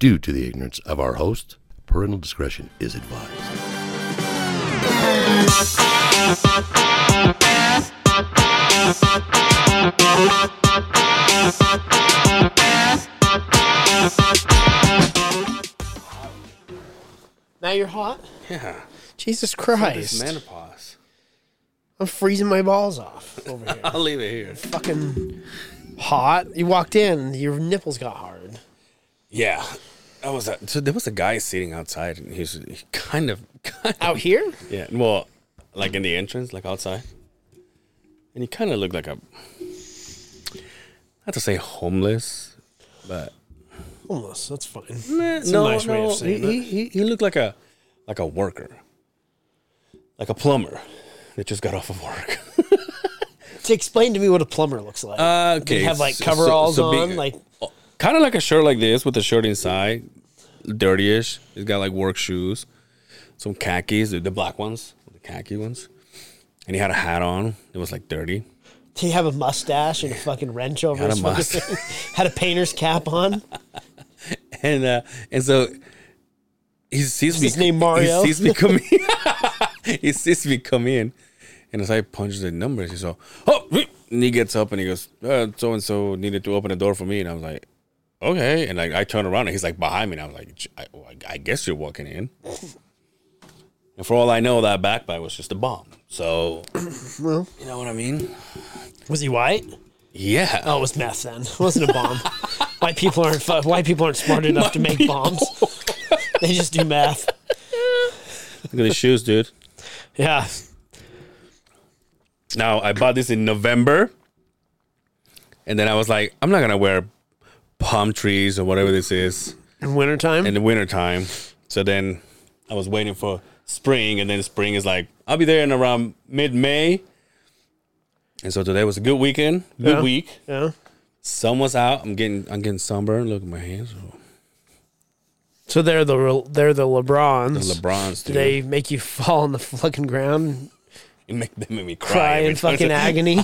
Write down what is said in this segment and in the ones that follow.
due to the ignorance of our host. Parental discretion is advised. Now you're hot. Yeah. Jesus This Christ! menopause. I'm freezing my balls off over here. I'll leave it here. Fucking hot. You walked in, your nipples got hard. Yeah. That was a, so there was a guy sitting outside and he's he kind of kind of Out here? yeah well like in the entrance like outside and he kind of looked like a not to say homeless but Homeless. That's fine. a no nice way of no saying he, he, he he looked like a like a worker like a plumber that just got off of work To explain to me what a plumber looks like. uh, okay you have like coveralls so- so on? be- like kind of like a shirt like this with the shirt inside, dirtyish. He's got like work shoes, some khakis, the, the black ones, the khaki ones, and he had a hat on. It was like dirty. do you have a mustache and a fucking wrench over Had his a fucking mustache. thing? Had a painter's cap on. And uh, and so he sees me. his name Mario? He sees me come in. he sees me come in, and as I punch the numbers, he's all, oh, and he gets up and he goes, so and so needed to open the door for me, and I was like. Okay, and like I turn around and he's like behind me, and I was like, I, I guess you're walking in. And for all I know, that backpack was just a bomb. So, Well, you know what I mean? was he white? Yeah. Oh, it was meth then. It wasn't a bomb. white people aren't fu- white people aren't smart enough to make bombs. they just do math. Look at the shoes, dude. Yeah. Now I bought this in November, and then I was like, I'm not gonna wear palm trees or whatever this is In wintertime. in the wintertime. So then I was waiting for spring, and then spring is like, I'll be there in around mid May. And so today was a good weekend, good Yeah. week. yeah. Sun was out. I'm getting I'm getting sunburned. Look at my hands. Oh, So they're the real- they're the LeBrons. The LeBrons, dude. they make you fall on the fucking ground, make, they make me cry. cry in fucking agony?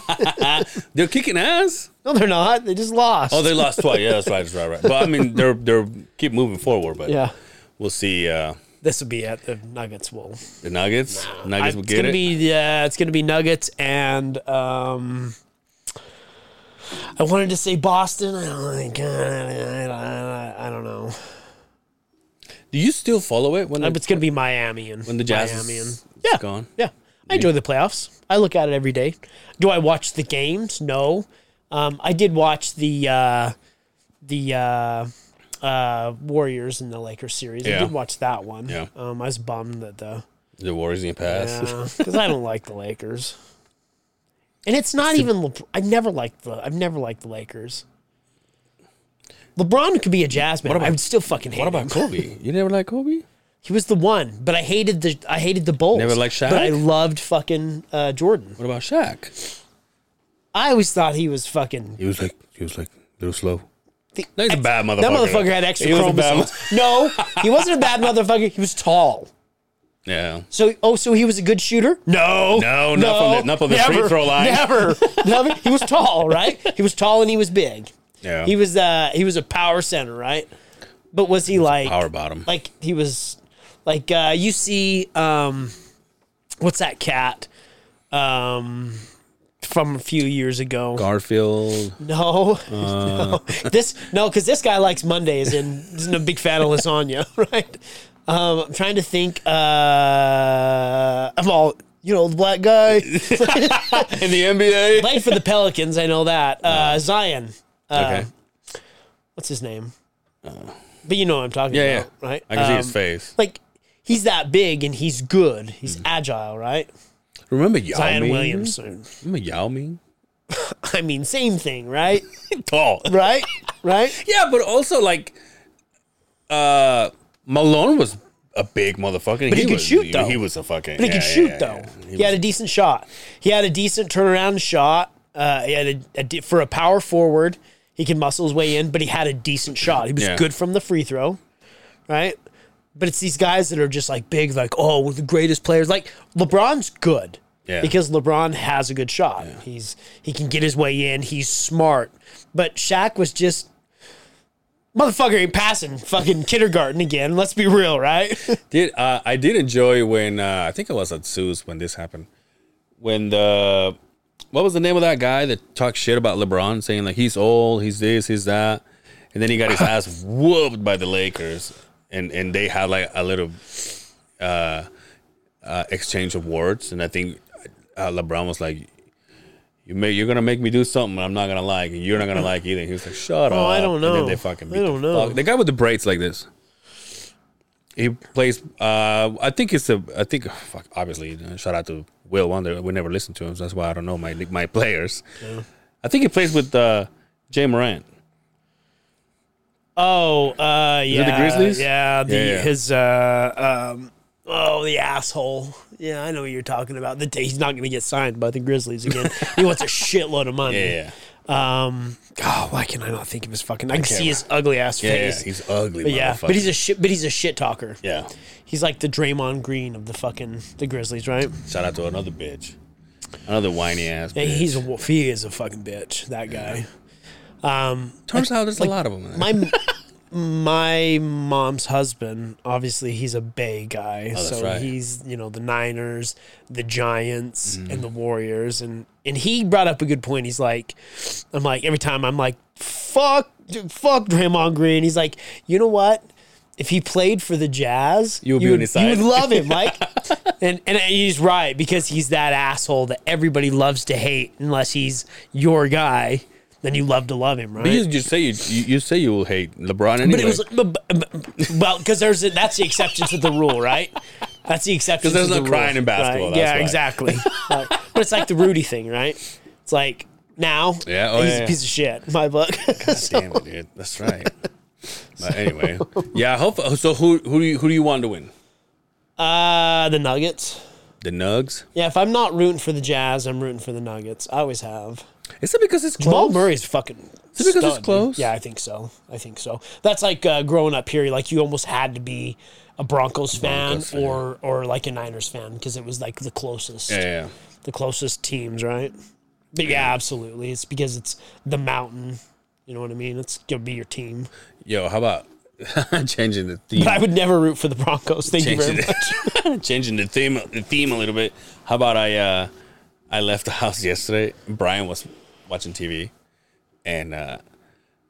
They're kicking ass. no, they're not. They just lost. Oh, they lost twice. Yeah, that's right. That's right. Right. But I mean, they're they're keep moving forward. But yeah. we'll see. Uh, This will be it. The Nuggets will. the Nuggets. I- Nuggets will it's get gonna it. be yeah. It's gonna be Nuggets and um. I wanted to say Boston. I don't think. I, I, I don't know. Do you still follow it when the, It's gonna be Miami and when the Jazz Miami and is yeah, gone? yeah. I enjoy the playoffs. I look at it every day. Do I watch the games? No. Um, I did watch the uh, the uh, uh, Warriors and the Lakers series. I did watch that one. Yeah. Um, I was bummed that the The Warriors didn't pass. because I don't like the Lakers. And it's not even. Le- I never liked the. I've never liked the Lakers. LeBron could be a jazz man. About- I would still fucking hate what about him. Kobe? You never like Kobe? He was the one, but I hated the. I hated the Bulls. Never liked Shaq? but I loved fucking uh, Jordan. What about Shaq? I always thought he was fucking. He was like he was like a little slow. The, No, he's a bad motherfucker. That motherfucker had extra He was a bad chromosomes. no, he wasn't a bad motherfucker. He was tall. Yeah. So, oh, so he was a good shooter? No, No, not from the- not from the free throw line. Never, never. He was tall, right? He was tall and he was big. Yeah. He was uh he was a power center, right? But was he like power bottom. Like he was like uh you see um what's that cat um from a few years ago? Garfield. No, Uh. no. This no, because this guy likes Mondays and isn't a big fan of lasagna, right? Um, I'm trying to think. Uh, I'm all you know, the black guy In the NBA. played for the Pelicans. I know that. Uh, Zion. Uh, okay. What's his name? but you know what I'm talking Yeah, about, right? I can see his Um, face. Like he's that big and he's good. He's Hmm. agile, right? Remember Yao Zion Ming? Williamson. Remember Yao Ming? I mean, same thing, right? Tall. right? Right? Yeah, but also like uh Malone was a big motherfucker. But he could was, shoot, though. He was a fucking But he yeah, could yeah, shoot yeah, though. yeah. He, He had a decent shot. He had a decent turnaround shot. Uh, he had a, a de- for a power forward. He can muscle his way in, but he had a decent shot. He was Yeah. good from the free throw, right? But it's these guys that are just like big, like oh, we're the greatest players. Like LeBron's good Yeah. because LeBron has a good shot. He's he can get his way in. He's smart, but Shaq was just Motherfucker ain't passing fucking kindergarten again. Let's be real, right? Did uh, I did enjoy when uh, I think I was at Zeus when this happened. When the what was the name of that guy that talked shit about LeBron, saying like he's old, he's this, he's that, and then he got his ass whooped by the Lakers, and and they had like a little uh, uh, exchange of words, and I think uh, LeBron was like. You may, you're gonna make me do something I'm not gonna like, and you're not gonna like either. He was like, "Shut up!" Oh, I don't And then know. they fucking. I beat the don't know. fuck- The guy with the braids like this. He plays. Uh, I think it's a. I think. Fuck. Obviously, shout out to Will Wonder. We never listened to him, so that's why I don't know my my players. I think he plays with uh, Ja Morant. Oh, uh, yeah, the Grizzlies? Yeah, the Yeah, yeah. his uh, um, oh, the asshole. Yeah, I know what you're talking about. The day he's not going to get signed by the Grizzlies again. he wants a shitload of money. Yeah, Um. Oh, why can I not think of his fucking? I can see his ugly ass yeah, yeah. face. He's ugly. but yeah, but he's a shit. But he's a shit talker. yeah. He's like the Draymond Green of the fucking the Grizzlies, right? Shout out to another bitch, another whiny ass. Yeah, bitch. he's a wolf. He is a fucking bitch. That guy. Um, Turns out there's a lot of them. my my mom's husband obviously he's a bay guy Oh, so right. he's you know the niners the giants Mm-hmm. and the warriors and and he brought up a good point he's like i'm like every time i'm like fuck dude, fuck Draymond Green he's like you know what if he played for the Jazz, You would be you on his you would love him, like, and and he's right because he's that asshole that everybody loves to hate unless he's your guy. Then you love to love him, right? But you say you, you you say you will hate LeBron anyway. But it was but, but- well because there's a, that's the exception to the rule, right? That's the exception. Because there's to the no crying rule, in basketball, right? Yeah, why. exactly. But it's like the Rudy thing, right? It's like now, Yeah, oh, he's yeah, a yeah. piece of shit. My book. god Damn it, dude. That's right. But anyway, yeah. I hope so. Who who do you who do you want to win? uh, the Nuggets. The Nugs. Yeah, if I'm not rooting for the Jazz, I'm rooting for the Nuggets. I always have. Is it because it's Jamal close? Murray's fucking. Is it because it's stud, close? Yeah, I think so. I think so. That's like uh, growing up here. Like you almost had to be a Broncos fan, Broncos fan. or or like a Niners fan because it was like the closest, Yeah, yeah. the closest teams, right? But yeah, absolutely. It's because it's the mountain. You know what I mean? It's gonna be your team. Yo, how about changing the theme? But I would never root for the Broncos. Thank you very much. changing the theme the theme a little bit. How about I uh I left the house yesterday. Brian was watching TV, and uh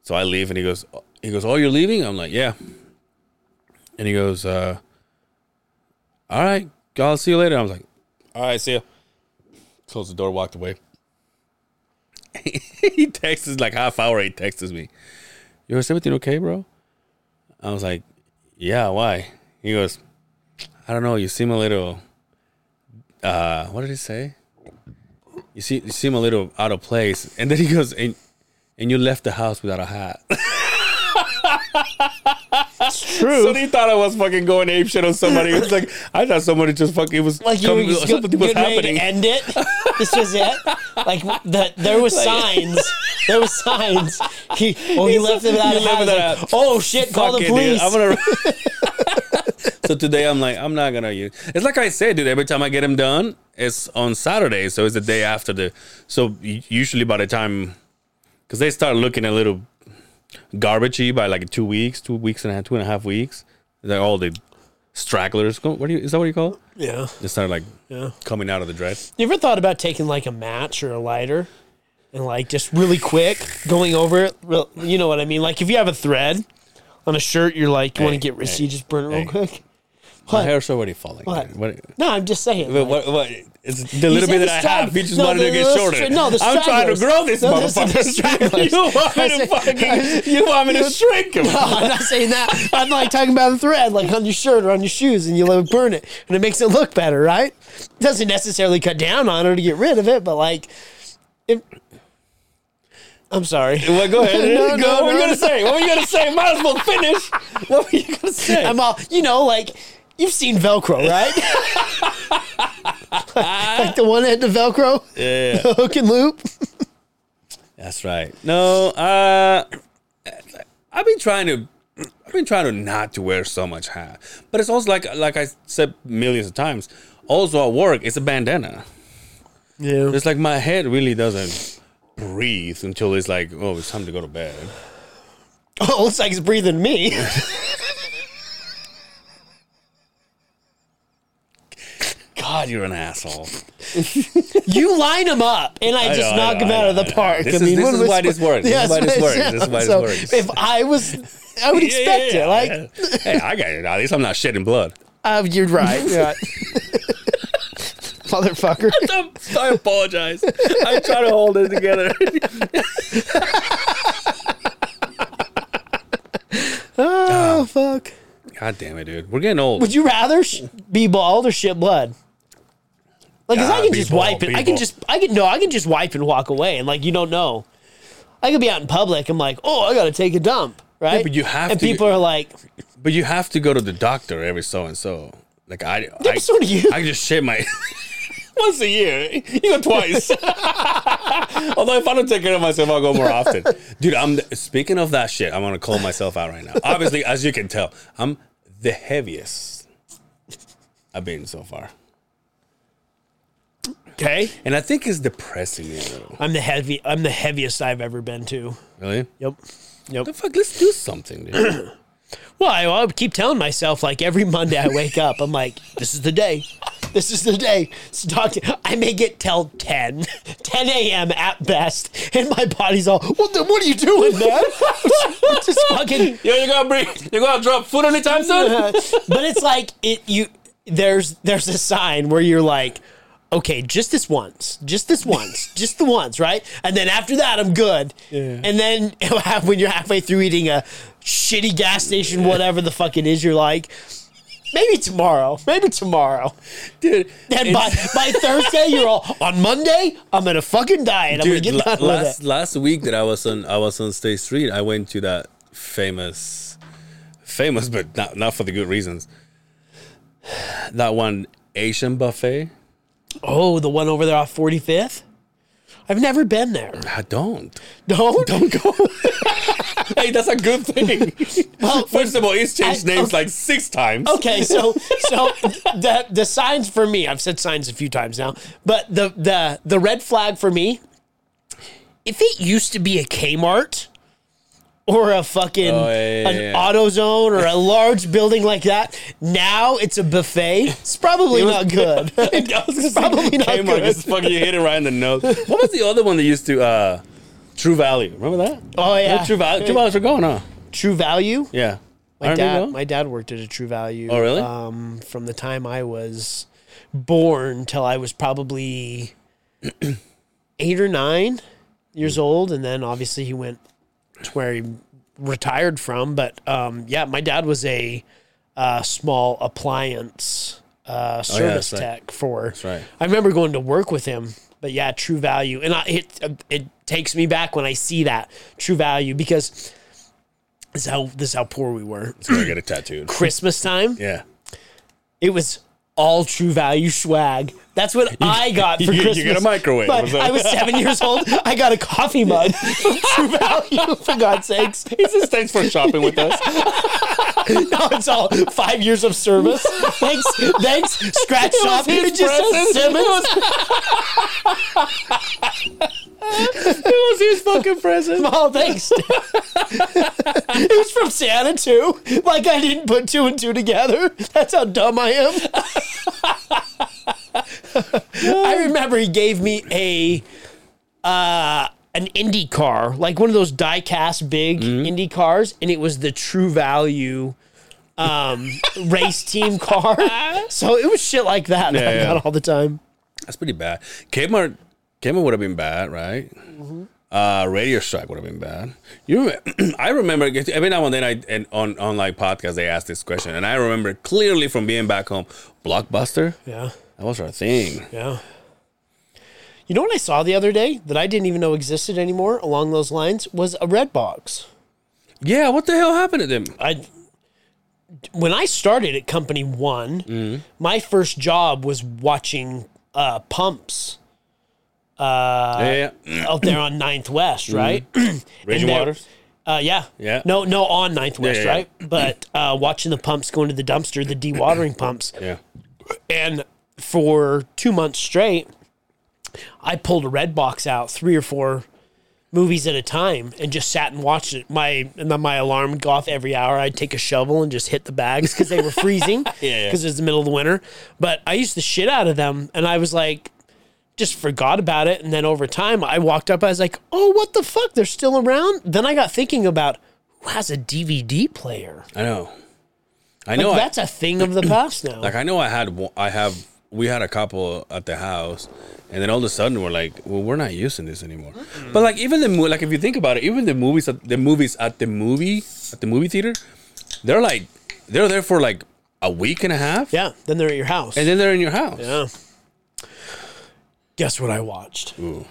so I leave, and he goes he goes, "Oh, you're leaving?" I'm like, "Yeah," and he goes, uh "All right, I'll see you later." I was like, "All right, see ya." Closed the door, walked away. he texts like half hour. He texts me, "Yo, is everything okay, bro?" I was like, "Yeah, why?" He goes, I don't know. You seem a little. Uh, what did he say? You see, you seem a little out of place. And then he goes, and, and you left the house without a hat. It's True. so he thought I was fucking going ape shit on somebody. It was like I thought somebody just fucking was like you were coming- just something was happening. to end it. This was it. Like the, there was signs. There was signs. He oh he He's- left it without a hat. Like, Oh shit! Call the it, police. I'm gonna. so today I'm like I'm not gonna use. It's like I said, dude. Every time I get them done, it's on Saturday, so it's the day after the. So usually by the time, because they start looking a little garbagey by like two weeks, two weeks and a half, two and a half weeks. They're all the stragglers. Go- What do you? Is that what you call? it? yeah. They start like Yeah. coming out of the dread. You ever thought about taking like a match or a lighter and like just really quick going over it? Real, you know what I mean? Like if you have a thread on a shirt, you're like you want to get rid, hey, you just burn it real hey. Quick. My What? hair's already falling. What? What? No, I'm just saying. What, like- what, what? It's the little bit the that I have. You just No, wanted the- to get shorter. stra- no, the I'm trying to grow this No, are the motherfucker. you want me to fucking? You want me to shrink him? No, I'm not saying that. I'm like talking about the thread, like on your shirt or on your shoes, and you let it burn it, and it makes it look better, right? It doesn't necessarily cut down on it to get rid of it, but like, it, I'm sorry. Well, go ahead. No, go. no, what are you gonna say? What are you gonna say? Might as well finish. What were you gonna say? I'm all, you know, like you've seen Velcro, right? like the one end of Velcro, yeah, hook and loop. that's right. No, uh, I've been trying to. I've been trying to not to wear so much hat, but it's also like like I said millions of times. Also at work, it's a bandana. Yeah. It's like my head really doesn't breathe until it's like, oh, it's time to go to bed. Oh, looks like it's breathing me. God, you're an asshole. You line them up, and I, I just know, I knock know, them I out know, of the park. This I is- mean, this what is why this works. This is why this works. This is why this works. If I was, I would expect it. Like, hey, I got it. At least I'm not shedding blood. uh, you're right. You're right. Motherfucker. I apologize. I try to hold it together. Oh fuck. God damn it, dude. We're getting old. Would you rather sh- be bald or shit blood? Like, 'cause I can just wipe it. be I can just, I can no, I can just wipe and walk away, and like you don't know. I could be out in public. I'm like, oh, I gotta take a dump, right? but you have and to- people are like, But you have to go to the doctor every so and so. Like I, yeah, I, so do you. I just shit my once a year. You go twice. Although if I don't take care of myself, I'll go more often. Dude, I'm speaking of that shit. I'm gonna call myself out right now. Obviously, as you can tell, I'm the heaviest I've been so far, okay, and I think it's depressing me a little. I'm the heavy. I'm the heaviest I've ever been to. Really? Yep. Yep. The fuck? Let's do something, dude. Well, I, I keep telling myself like every Monday I wake up, I'm like, this is the day. This is the day. So doctor, I may get till 10, 10 a.m. at best, and my body's all, what, what are you doing, man? Just fucking. Yo, you're gonna bring? you're gonna drop foot anytime soon? but it's like it. You there's there's a sign where you're like, okay, just this once, just this once, just the once, right? And then after that, I'm good. And then when you're halfway through eating a shitty gas station, whatever the fuck it is, you're like, maybe tomorrow, maybe tomorrow. dude. And by, by Thursday, you're all on Monday. I'm gonna fucking diet. I'm Dude, gonna get done last with it. last week that I was on I was on State Street, I went to that famous, famous, but not not for the good reasons. That one Asian buffet. Oh, the one over there off 45th. I've never been there. I don't. No, don't go. Hey, that's a good thing. Well, First of all, he's changed I- names okay. like six times. Okay, so so the the signs for me, I've said signs a few times now, but the the the red flag for me, if it used to be a Kmart or a fucking Oh, yeah, yeah, an yeah. AutoZone or a large building like that, now it's a buffet. It's probably not good. it's probably not good. It's fucking you hit it right in the nose. What was the other one that used to uh True Value? Remember that? Oh yeah, True Value. True Values are going, huh? True Value. Yeah. My dad, my dad worked at a True Value. Oh, really? Um, from the time I was born till I was probably eight or nine years old, and then obviously he went where he retired from. But um, yeah, my dad was a uh, small appliance uh, service Oh, right. tech for. That's right. I remember going to work with him. But yeah, True Value, and I, it it takes me back when I see that True Value because this is how this is how poor we were. So I get it tattooed. Christmas time, Yeah. it was all True Value swag. That's what I got for you- you get a microwave. But I was seven years old. I got a coffee mug True Value. For God's sakes, He says thanks for shopping with us. no, it's all five years of service. Thanks, thanks. Scratch shop. his It just says. Simmons. it was his fucking present. Oh, thanks. it was from Santa too. Like I didn't put two and two together. That's how dumb I am. I remember he gave me a uh an Indy car, like one of those die cast big Mm-hmm. Indy cars, and it was the True Value um race team car. So it was shit like that that Yeah, I yeah. got all the time. That's pretty bad. Kmart, Kmart would have been bad, right? Uh, Radio Shack would have been bad. You, remember, I remember every now and then I and on on like podcasts they ask this question, and I remember clearly from being back home, Blockbuster. Yeah. That was our thing. Yeah. You know what I saw the other day that I didn't even know existed anymore along those lines was a red box. Yeah, what the hell happened to them? I when I started at company 1, my first job was watching uh, pumps yeah, yeah. out there on Ninth West, right? Raging Waters. Uh, yeah. Yeah. No, no, on Ninth West, yeah. right? But uh, watching the pumps going to the dumpster, the dewatering pumps. Yeah. And for two months straight, I pulled a red box out three or four movies at a time and just sat and watched it. My and then my alarm would go off every hour. I'd take a shovel and just hit the bags because they were freezing. Yeah, yeah. Because it was the middle of the winter. But I used the shit out of them, and I was like, just forgot about it. And then over time, I walked up. I was like, oh, what the fuck? They're still around. Then I got thinking about who has a DVD player. I know. I Like, know. I, that's a thing of the past now. like I know I had one- I have we had a couple at the house, and then all of a sudden we're like, well, we're not using this anymore. But like even the mo- like if you think about it, even the movies at the movies at the movie at the movie theater, they're like they're there for like a week and a half, yeah. Then they're at your house. and then they're in your house. yeah. Guess what I watched? Ooh.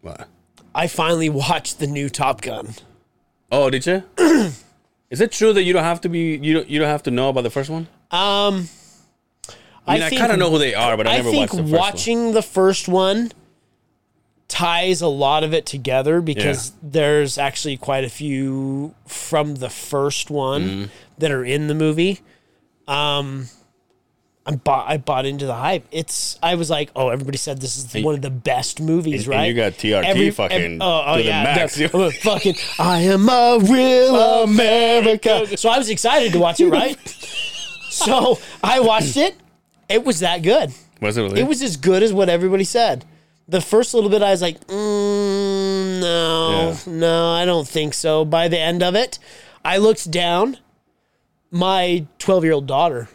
What? I finally watched the new Top Gun. Oh, did you? Is it true that you don't have to be you don't you don't have to know about the first one? Um, I mean, I, kind of know who they are, but I, I never think watched the first one. watching the first one ties a lot of it together because there's actually quite a few from the first one Mm-hmm. that are in the movie. Um, I bought I bought into the hype. It's I was like, oh, everybody said this is one of the best movies, and right? you got TRT fucking oh, oh yeah, the- fucking I am a real America. So I was excited to watch it, right? so I watched it. It was that good. Was it really? It was as good as what everybody said. The first little bit, I was like, mm, no, Yeah. no, I don't think so. By the end of it, I looked down. My 12 year old daughter,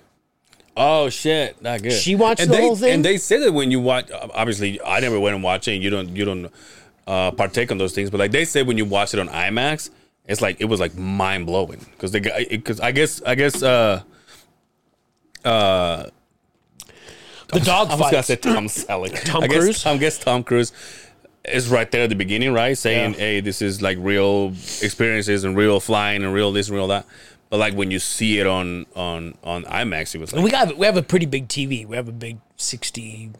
Oh shit, not good. She watched and the they, whole thing? and they say that when you watch, obviously, I never went and watched it. And you don't, you don't uh, partake on those things, but like they say when you watch it on IMAX, it's like it was like mind blowing because they because I guess I guess uh the dog I was gonna say Tom Selleck, Tom I guess, Cruise? I guess Tom Cruise is right there at the beginning, right? Saying, Yeah. "Hey, this is like real experiences and real flying and real this and real that." But like when you see it on on on IMAX, it was like And we got we have a pretty big TV. We have a big 60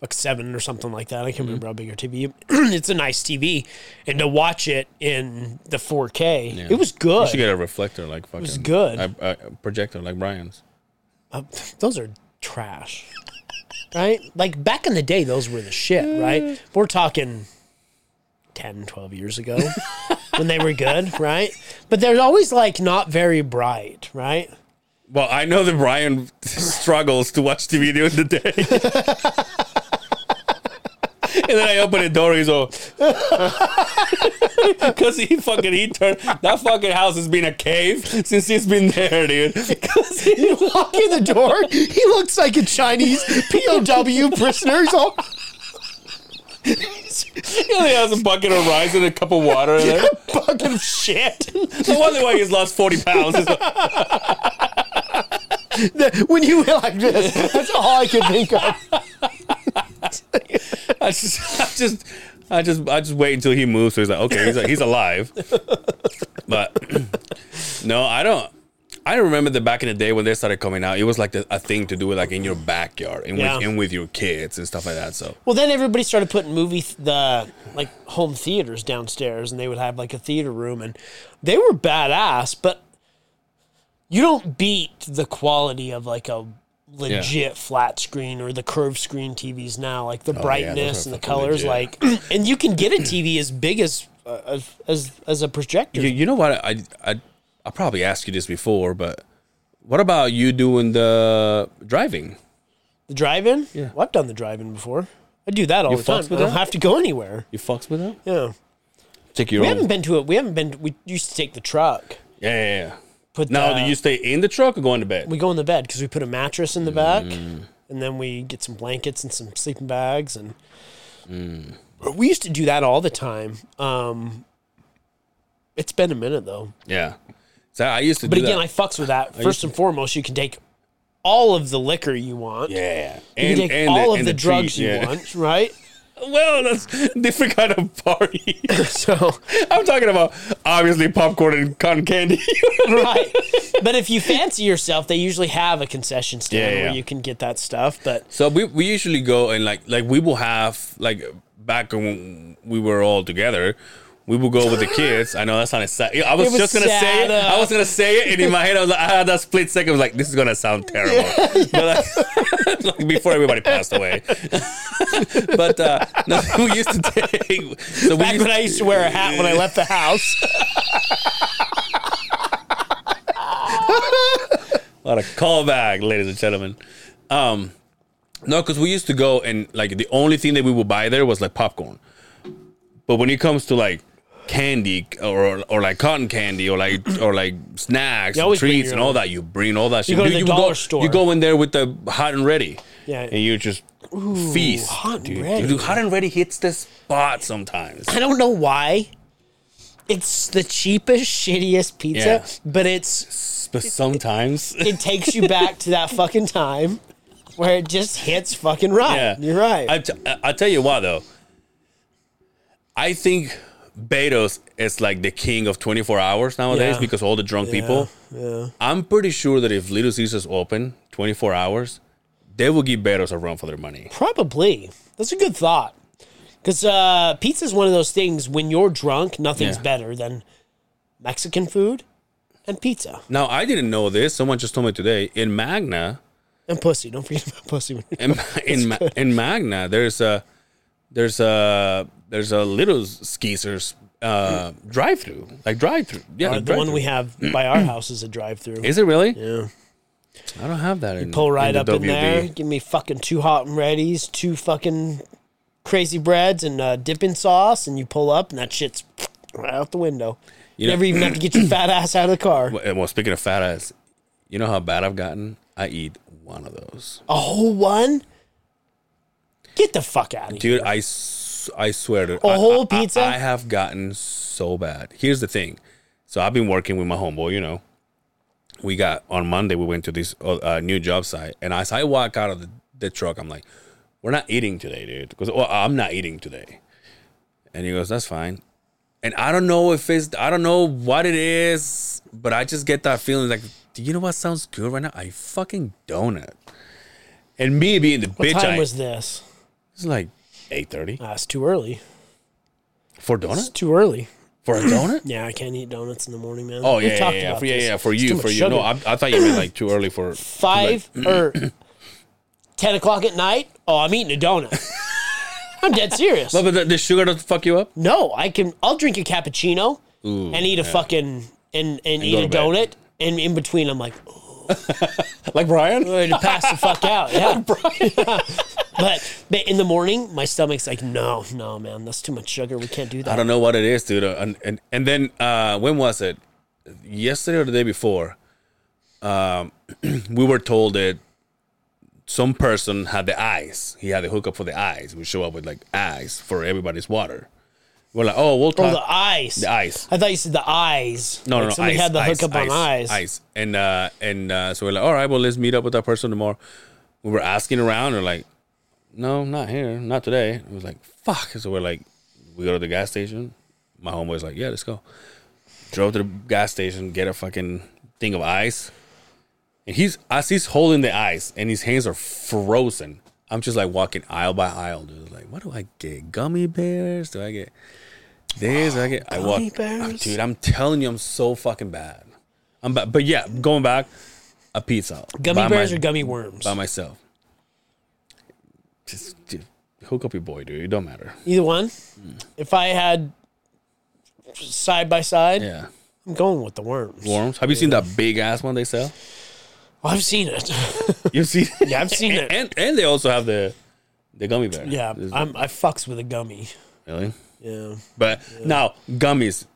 like 7 or something like that. I can't remember how big our TV. it's a nice TV and to watch it in the 4K, it was good. You good. should get a reflector like fucking. was good. A, a projector like Brian's. Uh, those are trash. Right? Like back in the day those were the shit, right? Mm. We're talking 10, 12 years ago when they were good, right? But they're always like not very bright, right? Well, I know that Brian struggles to watch TV during the day. and then I open the door, he's all. Because he fucking, he turned. That fucking house has been a cave since he's been there, dude. Cause you walk in the door, he looks like a Chinese POW prisoner. He's all He only has a bucket of rice and a cup of water in there. bucket of shit. No wonder why he's lost 40 pounds. When you were like this, that's all I could think of. I just, I just, I just, I just wait until he moves. So he's like, okay, he's, he's alive. But no, I don't. I remember that back in the day when they started coming out, it was like the, a thing to do it like in your backyard and, Yeah. with, and with your kids and stuff like that. So Well, then everybody started putting movie th- the like home theaters downstairs, and they would have like a theater room, and they were badass. But you don't beat the quality of like a legit flat screen or the curved screen TVs now, like the Oh, brightness are and the colors. legit. Like, and you can get a TV as big as uh, as as, as a projector. you, you know what? I, I, I probably asked you this before, but what about you doing the driving? the drive-in. Yeah. well, I've done the drive-in before. I do that all You the time. I don't that? have to go anywhere. You fucks with that? Yeah, Take your we own. haven't been to it. We haven't been. We used to take the truck. yeah, yeah, yeah. Put Now, the, do you stay in the truck or go into bed? we go in the bed because we put a mattress in the back, Mm. and then we get some blankets and some sleeping bags, and Mm. we used to do that all the time. Um, it's been a minute though, yeah. So I used to but again, that. I fucks with that. First to- and foremost, you can take all of the liquor you want. yeah. You can take all of the, drugs treat, you yeah. want, right? Well, that's different kind of party. So, I'm talking about obviously popcorn and cotton candy. right. But if you fancy yourself, they usually have a concession stand Yeah, yeah. where you can get that stuff. But so we, we usually go and like like we will have like back when we were all together, we would go with the kids. I know that sounded sad. I was, was just gonna say it. uh, I was gonna say it, and in my head, I was like, I had that split second. I was like, this is gonna sound terrible. But like, like, before everybody passed away. but uh, no, we used to take. So Back used when I used to wear a hat when I left the house. what A lot of callback, ladies and gentlemen. Um, no, because we used to go and like the only thing that we would buy there was like popcorn. But when it comes to like candy or or like cotton candy or like or like snacks, You and treats, and all own. that, you bring all that shit. go to the would dollar go, store. You go in there with the hot and ready. Yeah. and you just feast. hot and dude. ready. Dude, hot and ready hits the spot sometimes. I don't know why. It's the cheapest, shittiest pizza, Yeah. but it's But sometimes, it takes you back to that fucking time where it just hits fucking right. Yeah, You're right. I t- I tell you what though, I think Betos is like the king of 24 hours nowadays Yeah. because all the drunk people. yeah. I'm pretty sure that if Little Caesars open 24 hours, they will give Betos a run for their money. Probably. That's a good thought. Because uh, pizza is one of those things when you're drunk, nothing's Yeah. better than Mexican food and pizza Now I didn't know this. Someone just told me today in Magna. and pussy. Don't forget about pussy. In in, in Magna, there's a there's a there's a Little Caesars uh, drive-through, like drive-through. Yeah, Uh, the one we have by our house is a drive-through. Is it really? Yeah. I don't have that. In, You Pull right the up in there. Give me fucking two hot and readies, two fucking crazy breads, and uh, dipping sauce, and you pull up, and that shit's right out the window. You, You know- never even have to get your fat ass out of the car. Well, well, speaking of fat ass, you know how bad I've gotten? I eat one of those. A whole one? Get the fuck out of here. Dude, I, s- I swear to A I- whole I- I- pizza? I, have gotten so bad. Here's the thing. So I've been working with my homeboy, you know. We got on Monday we went to this uh, uh, new job site and as I walk out of the, the truck I'm like, "We're not eating today, dude." Because well, I'm not eating today. And he goes, "That's fine." And I don't know if it's I don't know what it is, but I just get that feeling like, do you know what sounds good right now? A fucking donut. And me being the What bitch What time I was this? It's like eight thirty Ah, it's too early. for It's donut too early. for a donut. Yeah, I can't eat donuts in the morning, man. Oh yeah, yeah, talked yeah, about for, yeah, this. yeah, for It's you, for you. No, sugar. I, I thought you meant like too early for five or ten o'clock at night. Oh, I'm eating a donut. I'm dead serious. But, but the, the sugar doesn't fuck you up. No, I can. I'll drink a cappuccino and eat a fucking and and, eat a to bed. donut. And in between, I'm like, like Brian. ready to pass the fuck out. Yeah. but, but in the morning, my stomach's like, no, no, man, that's too much sugar. We can't do that. I don't know what it is, dude. And and, and then uh, when was it? Yesterday or the day before? Um, we were told that some person had the ice. He had the hookup for the ice. We show up with like ice for everybody's water. We're like, oh, we'll Oh, talk. the eyes. the ice. I thought you said the eyes. No, Like no, no. Somebody ice, had the ice, hookup on eyes. Ice. And uh, and uh, so we're like, all right, well, let's meet up with that person tomorrow. We were asking around, and like, no, not here, not today. It was like, fuck. So we're like, we go to the gas station. My homeboy's like, yeah, let's go. Drove to the gas station, get a fucking thing of ice. And he's as he's holding the ice, and his hands are frozen. I'm just like walking aisle by aisle, dude. Like, what do I get? Gummy bears? Do I get this? Do I get? I walk, bears? dude. I'm telling you, I'm so fucking bad. I'm bad, but yeah, going back, a pizza. Gummy bears my- or gummy worms? by myself. Just, dude, hook up your boy, dude. It don't matter. Either one. If I had side by side, Yeah, I'm going with the worms. worms. Have you seen that big ass one they sell? Well, I've seen it. You've seen? It? Yeah, I've seen it. And and they also have the the gummy bear. yeah, Is- I'm, I fucks with a gummy. really. Yeah. But now gummies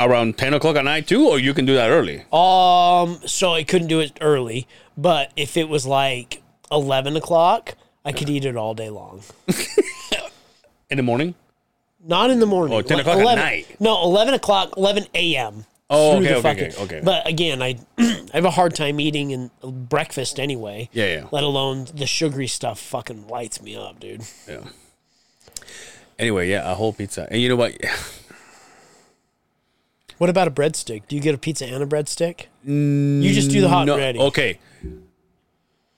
around ten o'clock at night too, or you can do that early. Um, so I couldn't do it early, but if it was like eleven o'clock, I could eat it all day long. In the morning. Not in the morning. Oh, 10 Like, o'clock at night. No, eleven o'clock, eleven a.m. Oh, okay, okay, okay, okay. But again, I I have a hard time eating and breakfast anyway. Yeah, yeah. Let alone the sugary stuff. Fucking lights me up, dude. Yeah. Anyway, yeah, a whole pizza, and you know what? What about a breadstick? Do you get a pizza and a breadstick? you just do the hot No, and ready. Okay.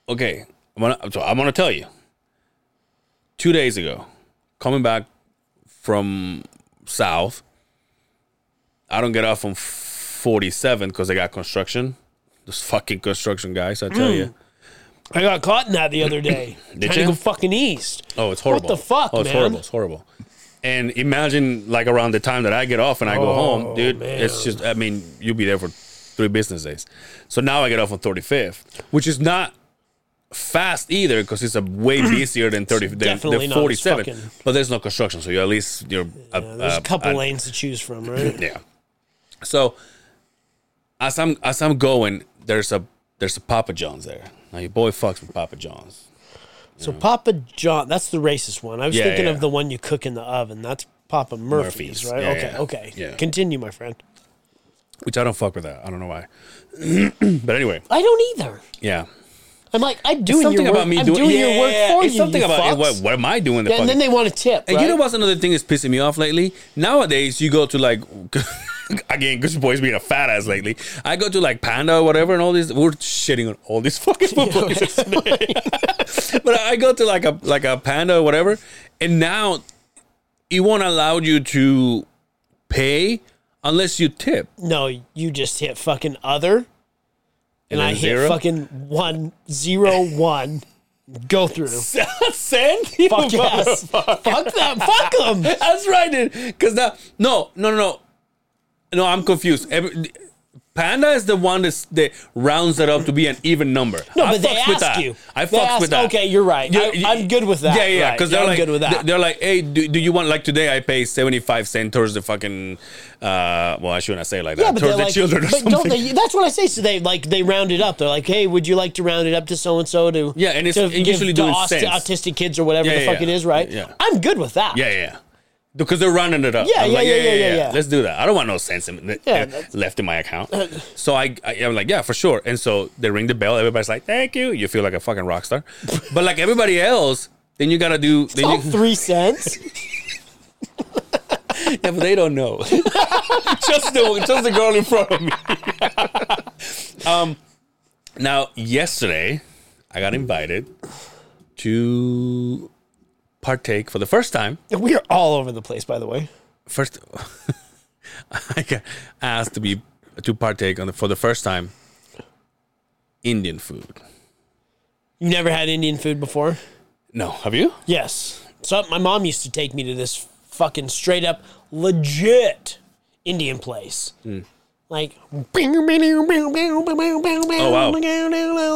Okay. I'm gonna so I'm gonna tell you. Two days ago, coming back from south. I don't get off on 47 because they got construction. Those fucking construction guys, I tell Mm. you. I got caught in that the other day. Did trying you? to go fucking east. Oh, it's horrible. What the fuck, Oh, it's man? horrible. It's horrible. And imagine like around the time that I get off and I go home, Oh, dude. man. It's just, I mean, you'll be there for three business days. So now I get off on 35th, which is not fast either because it's a way busier than 30 than, definitely than not as 47. fucking- But there's no construction, so you at least you're. uh, There's a couple lanes to choose from, right? yeah. So as I'm as I'm going, there's a there's a Papa John's there. Now your boy fucks with Papa John's. So Papa John, that's the racist one. I was Yeah, thinking yeah. of the one you cook in the oven. That's Papa Murphy's, Murphy's. right? Yeah, okay, yeah. okay. Yeah. Continue, my friend. Which I don't fuck with that. I don't know why. but anyway, I don't either. yeah. I'm like, I'm doing something your work. about me I'm doing, doing yeah, your work for it's you. something you about fucks. what, what am I doing? The Yeah, and fucking, then they want to tip. and you know what's another thing that's pissing me off lately? Nowadays, you go to like again, because your boy's being a fat ass lately. I go to like Panda or whatever, and all these we're shitting on all these fucking food places but I go to like a like a Panda or whatever, and now it won't allow you to pay unless you tip. No, you just hit fucking other, and, then I hit fucking one zero one. Go through. Send Fuck yes. Fuck them. Fuck them. That's right, dude. Because that no, no, no, no. I'm confused. Every, Panda is the one that's, that rounds it up to be an even number. No, I but they with ask that. you. I fucks ask- with that. Okay, you're right. I, I'm good with that. Yeah, yeah. Right. Because they're I'm like, good with that. they're like, hey, do, do you want like today? I pay seventy five cents towards the fucking. Uh, well, I shouldn't say it like that. yeah, but towards the like, children or but something. don't they? That's what I say. So they like they round it up. They're like, hey, would you like to round it up to so and so to Yeah, and it's to usually give to doing autistic kids or whatever Yeah, the yeah, fuck yeah. it is, right? Yeah. I'm good with that. Yeah, yeah, yeah. Because they're running it up. Yeah, yeah, like, yeah, yeah, yeah, yeah. Let's do that. I don't want no cents in, Yeah, left in my account. so I, I, am like, yeah, for sure. And so they ring the bell. Everybody's like, thank you. You feel like a fucking rock star. but like everybody else, then you gotta do. Then All you, three cents. yeah, but they don't know. just the just the girl in front of me. um, now yesterday, I got invited to partake for the first time we are all over the place, by the way. first I got asked to be to partake on the, for the first time Indian food. You never had Indian food before? No, have you? Yes. So my mom used to take me to this fucking straight up legit Indian place. Hmm. Like, oh wow.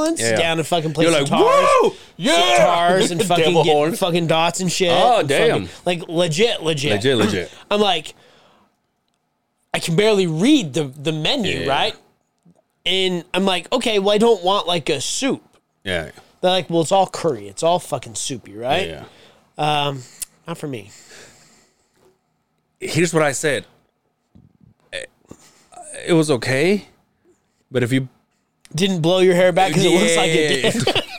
and sit Yeah. down and fucking play You're like, guitars, whoa, yeah, guitars and fucking get horn. fucking dots and shit. Oh, and damn. fucking- like legit, legit, Legit, legit. I'm like, I can barely read the the menu, Yeah. right? And I'm like, okay, well, I don't want like a soup. Yeah, They're like, well, it's all curry. It's all fucking soupy, right? yeah. Um, Not for me. Here's what I said. It was okay, but if you Didn't blow your hair back because it looks like it Yeah. did.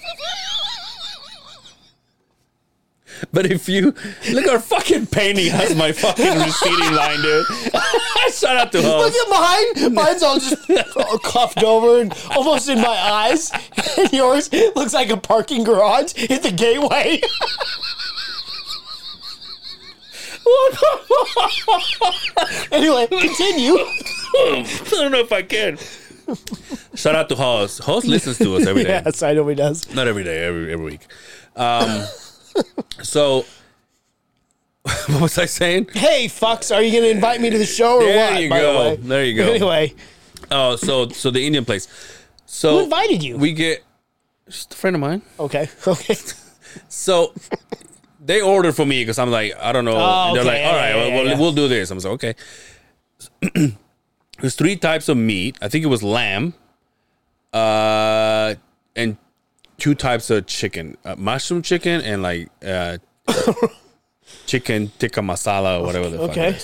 But if you look, our fucking painting has my fucking receding line, dude. Shout out to Look at mine. Mine's all just cuffed over and almost in my eyes. And yours looks like a parking garage at the gateway. anyway, continue. I don't know if I can. Shout out to Hoss. Hoss listens to us every day. Yes, I know he does. Not every day, every every week. Um, so, what was I saying? Hey, fucks, are you going to invite me to the show or There what? you by the go. way? There you go. Anyway, Oh, so so the Indian place. So who invited you? we get just a friend of mine. okay, okay. So they ordered for me because I'm like, I don't know. Oh, They're okay. like, all right, yeah, well, yeah, well, yeah. we'll do this. I'm like, okay. There's three types of meat. I think it was lamb, uh, and two types of chicken, uh, mushroom chicken and like uh, chicken tikka masala or whatever the fuck Okay.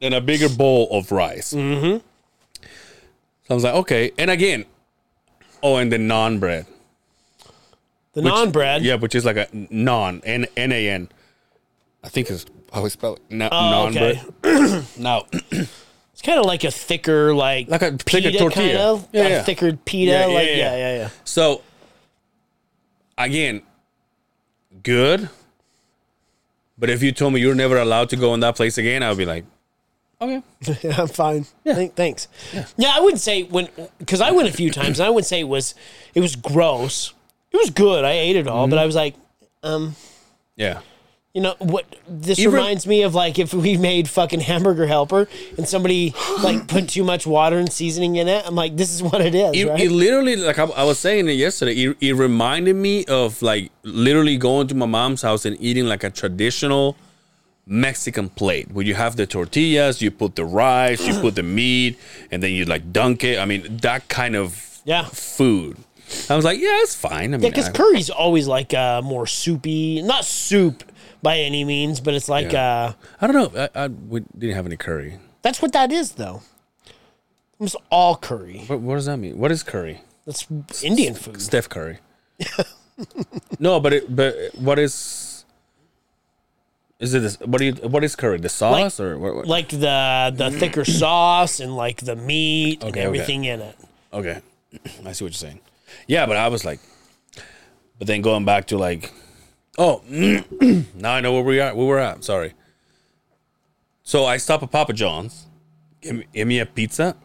And a bigger bowl of rice. Mm-hmm. So I was like, okay. And again, oh, and the naan bread. The non bread. Yeah, which is like a non N N A N. I think is how we spell it. No, Oh, non okay. bread. now, It's kind of like a thicker, like like a thicker pita tortilla. kind of. Yeah, a yeah. thicker pita. Yeah, yeah, like yeah. yeah, yeah, yeah. So again, good, But if you told me you're never allowed to go in that place again, I would be like, okay. Yeah, I'm fine. Thank- thanks. Yeah. I wouldn't say when because I went a few times and I wouldn't say it was it was gross. It was good. I ate it all, Mm-hmm. but I was like, um, Yeah. you know what? This Even- reminds me of like if we made fucking hamburger helper and somebody like put too much water and seasoning in it. I'm like, this is what it is, It, right? it literally, like I, I was saying it yesterday, it, it reminded me of like literally going to my mom's house and eating like a traditional Mexican plate where you have the tortillas, you put the rice, you put the meat, and then you like dunk it. I mean, that kind of yeah. food. I was like, yeah, it's fine. I mean, Yeah, because I- curry's always like uh, more soupy, not soup by any means, but it's like Yeah. uh, I don't know. I, I we didn't have any curry. that's what that is, though. It's all curry. What, what does that mean? What is curry? That's Indian food. Steph Curry. no, but it, but what is is it? This, what do you? What is curry? The sauce or what? what? like the the thicker sauce and like the meat and Okay, okay. everything in it. Okay, I see what you're saying. Yeah, but I was like, but then going back to like, oh, now I know where we are. Where we're at. Sorry. So I stop at Papa John's. Give me, give me a pizza,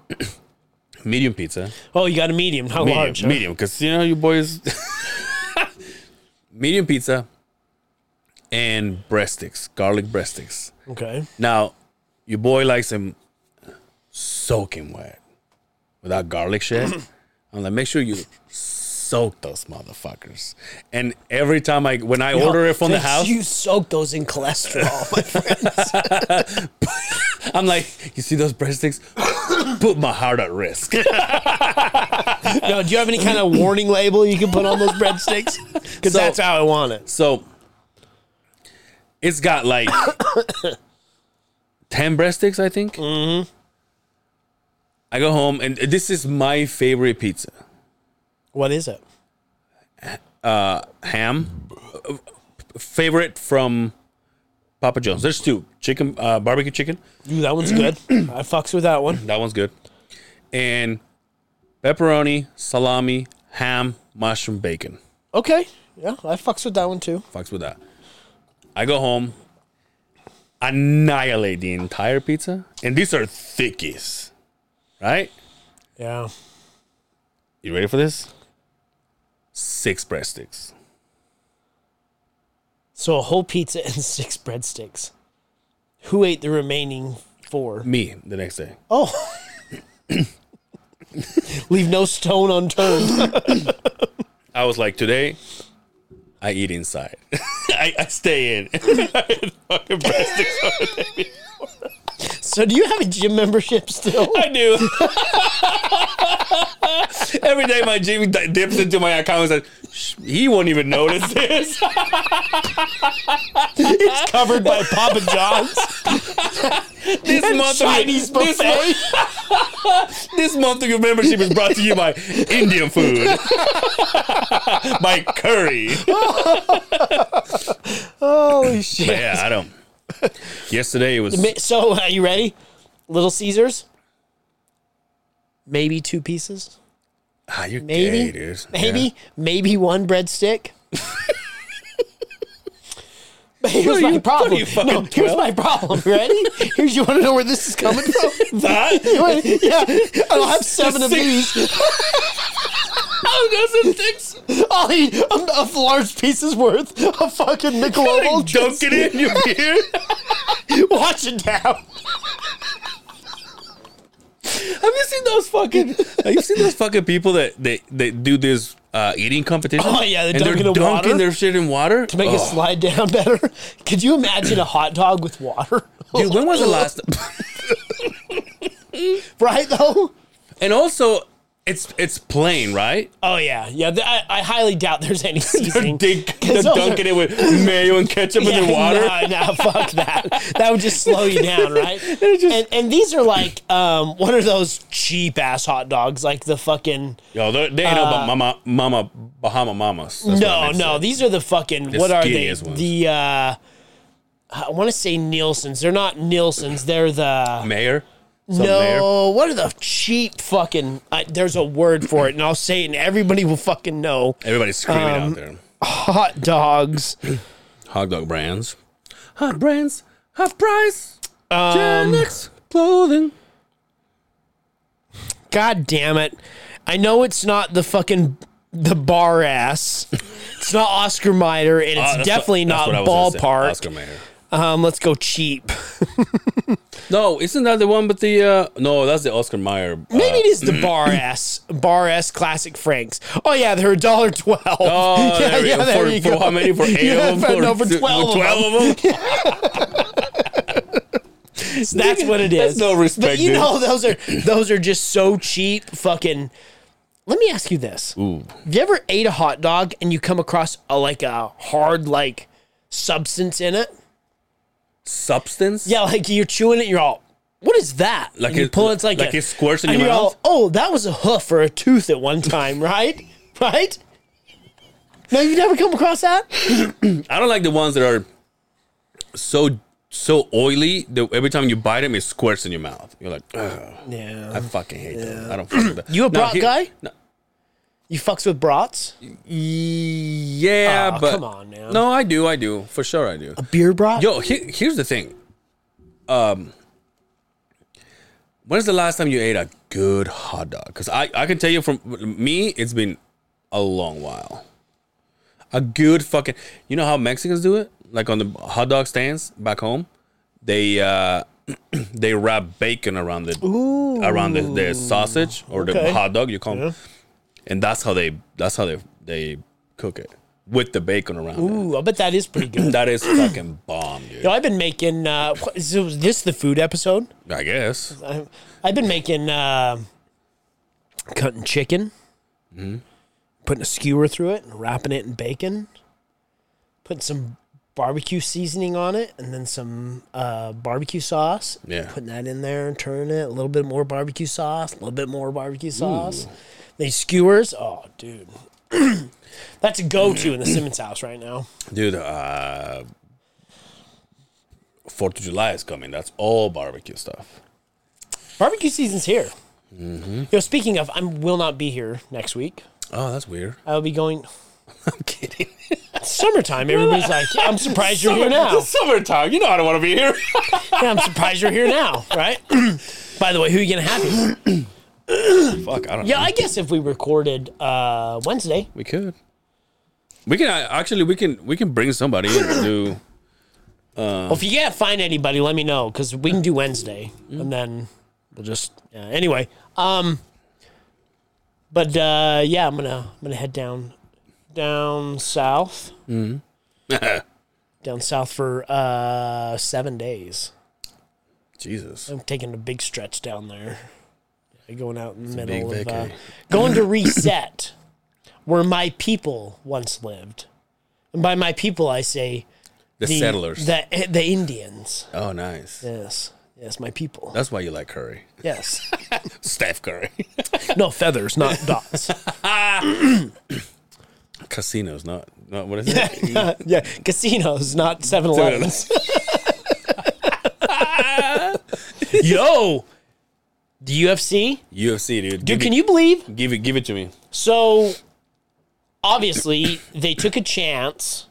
medium pizza. Oh, you got a medium, how medium, large? huh? medium, because you know you boys. medium pizza and breast sticks, garlic breast sticks. Okay. Now, your boy likes them soaking wet without garlic shit. I'm like, make sure you soak those motherfuckers. And every time I, when I order it from the house, you soak those in cholesterol. my friend. I'm like, you see those breadsticks? Put my heart at risk. no, do you have any kind of warning label you can put on those breadsticks? Because So- that's how I want it. So it's got like 10 breadsticks, I think. Mm-hmm. I go home, and this is my favorite pizza. What is it? Uh, ham favorite from Papa John's. There's two chicken, uh, barbecue chicken. Ooh, that one's good. I fucks with that one. That one's good. And pepperoni, salami, ham, mushroom, bacon. Okay. Yeah, I fucks with that one too. Fucks with that. I go home, annihilate the entire pizza, and these are thickies, right? Yeah. You ready for this? Six breadsticks. So a whole pizza and six breadsticks. Who ate the remaining four? Me the next day. Oh. Leave no stone unturned. I was like, today, I eat inside. I, I stay in. Fucking breadsticks on the day. So do you have a gym membership still? I do. Every day my gym di- dips into my account and says, he won't even notice this. It's covered by Papa John's. this month of this, month, this month of your membership is brought to you by Indian food. by curry. Holy shit. But yeah, I don't. Yesterday it was So, are you ready? Little Caesars? Maybe two pieces? ah, you're Maybe. gay, dude. Maybe, Yeah. maybe one breadstick. But here's my you- problem. what are you, fucking no, here's 12? my problem. Ready? Here's you want to know where this is coming from? That? Yeah, I'll have seven of these. How does it six? I'll eat a, a large pieces worth of fucking Michelob Ultra. dunk it in your beer. Watch it down. Have you seen those fucking? Have you seen those fucking people that they they do this uh, eating competition? Oh, yeah, they dunk they're dunking water? their shit in water To make it Oh, slide down better. Could you imagine a hot dog with water? Dude, when was the last? right though? and also, it's it's plain, right? Oh yeah, yeah. th- I, I highly doubt there's any seasoning. 'Cause they're are- dunking it with mayo and ketchup in the water. Nah, nah, fuck that. That would just slow you down, right? and and these are like um what are those cheap ass hot dogs? Like the fucking Yo, they they ain't about mama, mama, Bahama Mamas. That's what I Uh, no, meant to no. say. These are the fucking what are they? skinniest ones. The uh I want to say Nielsen's. They're not Nielsen's. They're the mayor. No. mayor. What are the cheap fucking? I, there's a word for it, and I'll say it, and everybody will fucking know. Everybody's screaming Um, out there. Hot dogs. Hot dog brands. hot brands, hot price. Um, clothing. God damn it. I know it's not the fucking the Bar-S. It's not Oscar Mayer, and it's that's definitely what- not what I was gonna say, ballpark. Oscar Mayer. Um, let's go cheap. No, isn't that the one with the? uh No, that's the Oscar Mayer. uh, Maybe it is the bar ass, Bar-S classic Franks. Oh yeah, they're a dollar twelve. Oh, yeah, there yeah, go. there for, you for go. how many? For eight Yeah, of them? for- no, for 12 12 of them? That's what it is. That's no respect, But you dude. know, those are those are just so cheap. Fucking. Let me ask you this: Ooh. Have you ever ate a hot dog and you come across a like a hard like substance in it? Substance? Yeah, like you're chewing it, you're all, what is that? Like And you it- pull it's like like a- it squirts in your you're all, mouth? oh, that was a hoof or a tooth at one time, right? right? No, you never come across that? I don't like the ones that are so so oily that every time you bite them, it squirts in your mouth. You're like, Ugh, Yeah. I fucking hate them. I don't fuck with that. You a here- guy? No, You fucks with brats? yeah, Aw, but come on, man. No, I do. I do for sure. I do. A beer brat? Yo, he- here's the thing. Um, when's the last time you ate a good hot dog? Because I, I can tell you from me, it's been a long while. A good fucking. You know how Mexicans do it? Like on the hot dog stands back home, they uh they wrap bacon around the around the, the sausage or Okay. the hot dog. You call 'em. And that's how they that's how they they cook it with the bacon around it. Ooh, I bet that is pretty good. That is fucking bomb, dude. Yo, I've been making. Uh, what, is this the food episode? I guess. I, I've been making uh, cutting chicken, Mm-hmm. putting a skewer through it, and wrapping it in bacon, putting some barbecue seasoning on it, and then some uh, barbecue sauce. Yeah. putting that in there and turning it. A little bit more barbecue sauce, a little bit more barbecue sauce. These skewers, oh, dude. That's a go-to in the Simmons house right now. Dude, uh Fourth of July is coming. That's all barbecue stuff. Barbecue season's here. Mm-hmm. Yo, speaking of, I will not be here next week. Oh, that's weird. I will be going. I'm kidding. Summertime. Everybody's like, I'm surprised you're here now. It's summertime. You know I don't want to be here. Yeah, I'm surprised you're here now, right? By the way, who are you gonna have here? Fuck, I don't know. Yeah, know. I guess if we recorded uh, Wednesday, We could. We can uh, actually we can we can bring somebody in to do well, if you can't find anybody, let me know because we can do Wednesday, and then we'll just yeah. anyway. Um, but uh, yeah, I'm gonna I'm gonna head down down south, Mm. down south for uh, seven days. Jesus. I'm taking a big stretch down there. Yeah, Going out in the middle of uh, going to reset where my people once lived. And by my people I say The, the settlers. the the Indians. oh, nice. Yes. Yes, my people. That's why you like Curry. Yes. Steph Curry. No feathers, not dots. Casinos, not not what is it? yeah, casinos, not 7-Elevens. Yo, the UFC, UFC, dude. dude. Give Can it, you believe? give it give it to me? So, obviously, they took a chance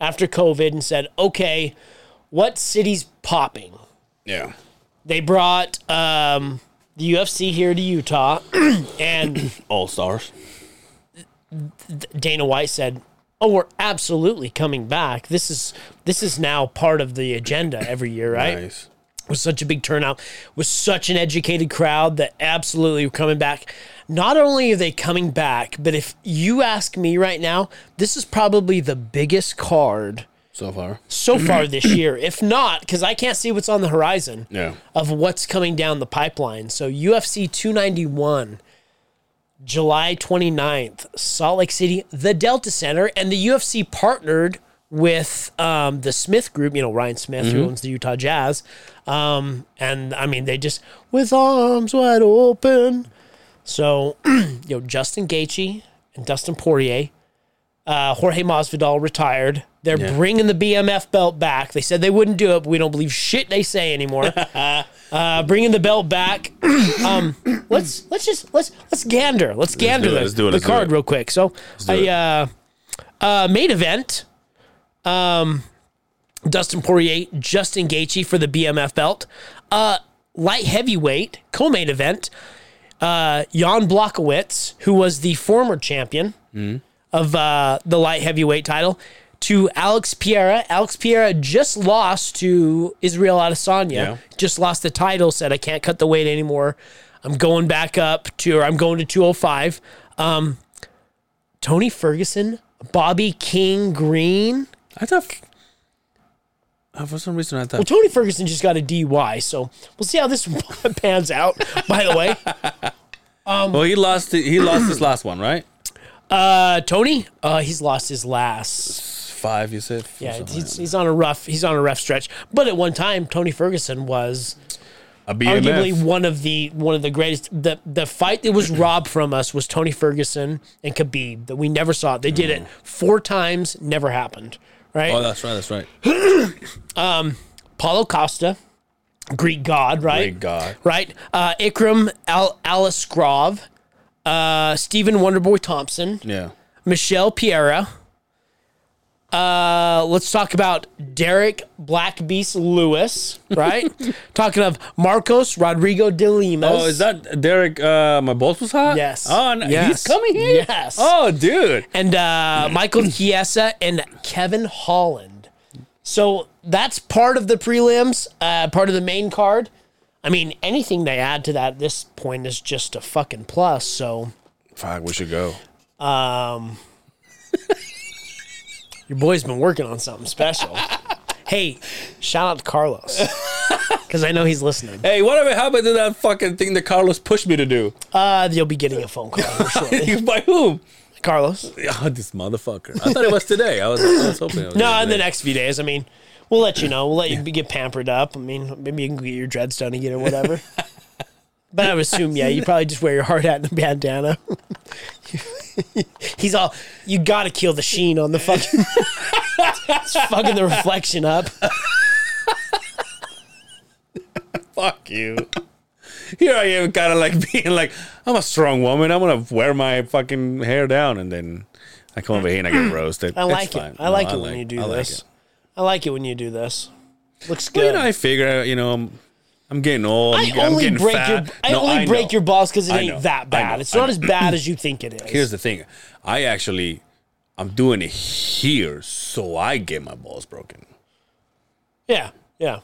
after COVID and said, "Okay, what city's popping?" Yeah. They brought um, the UFC here to Utah, and All stars. Dana White said, "Oh, we're absolutely coming back. This is this is now part of the agenda every year, right?" Nice. Was such a big turnout, was such an educated crowd that absolutely were coming back. Not only are they coming back, but if you ask me right now, this is probably the biggest card So far. so far this year. If not, because I can't see what's on the horizon Yeah. of what's coming down the pipeline. So UFC 291, July 29th, Salt Lake City, the Delta Center, and the UFC partnered with um, the Smith Group, you know, Ryan Smith, who owns the Utah Jazz. Um, and I mean, they just, with arms wide open. So, you know, Justin Gaethje and Dustin Poirier, uh, Jorge Masvidal retired. They're Yeah. bringing the BMF belt back. They said they wouldn't do it, but we don't believe shit they say anymore. uh, bringing the belt back. um, let's let's just let's let's gander. Let's gander do it, the, let's do it, the let's card real quick. So, I uh, uh, main event. Um, Dustin Poirier, Justin Gaethje for the BMF belt. Uh, light heavyweight co-main event. Uh, Jan Blachowicz, who was the former champion of uh, the light heavyweight title, to Alex Pereira. Alex Pereira just lost to Israel Adesanya. Yeah. Just lost the title. Said I can't cut the weight anymore. I'm going back up to, or I'm going to 205. Um, Tony Ferguson, Bobby King Green. I thought. Uh, for some reason, I thought. Well, Tony Ferguson just got a DUI, so we'll see how this pans out. By the way, well, he lost. He lost his last one, right? uh, Tony, uh, he's lost his last. Five, you said. Yeah, he's, like he's on a rough he's on a rough stretch. But at one time, Tony Ferguson was arguably one of the one of the greatest. The the fight that was robbed from us was Tony Ferguson and Khabib that we never saw. They did it four times, never happened. Right? Oh, that's right. That's right. um, Paulo Costa, Greek god, right? Great God. right? Uh, Ikram Al- Aliskerov, uh, Stephen Wonderboy Thompson, Yeah. Michel Pereira. Uh, let's talk about Derrick Black Beast Lewis, right? Talking of Marcos Rodrigo de Limas. Oh, is that Derrick? Uh, my boss was hot. Yes. Oh, no, Yes. he's coming here. Yes. Oh, dude. and uh, Michael Chiesa and Kevin Holland. So that's part of the prelims, uh, part of the main card. I mean, anything they add to that at this point is just a fucking plus. So Fuck, we should go. Your boy's been working on something special. hey, shout out to Carlos because I know he's listening. Hey, whatever happened to that fucking thing that Carlos pushed me to do? Uh, you'll be getting a phone call shortly. By whom? Carlos. Oh, this motherfucker. I thought it was today. I was, I was hoping. It was No, in the next few days. I mean, we'll let you know. We'll let you get pampered up. I mean, maybe you can get your dreads done again or whatever. But I would assume, yeah, you probably just wear your hard hat and a bandana. He's all, you got to kill the sheen on the fucking, it's fucking the reflection up. Fuck you. Here I am, kind of like being like, I'm a strong woman. I'm gonna wear my fucking hair down, and then I come over here and I get roasted. I It's like fine. it. I like No, it when you do I this. I like it when you do this. Looks Well, good. you know, I figure, out, you know, I'm, I'm getting old. I'm, I I'm only getting break fat. your I No, only I break know. your balls because it I ain't know. that I bad. know. It's I not know. as bad as you think it is. Here's the thing. I actually, I'm doing it here so I get my balls broken. yeah, yeah.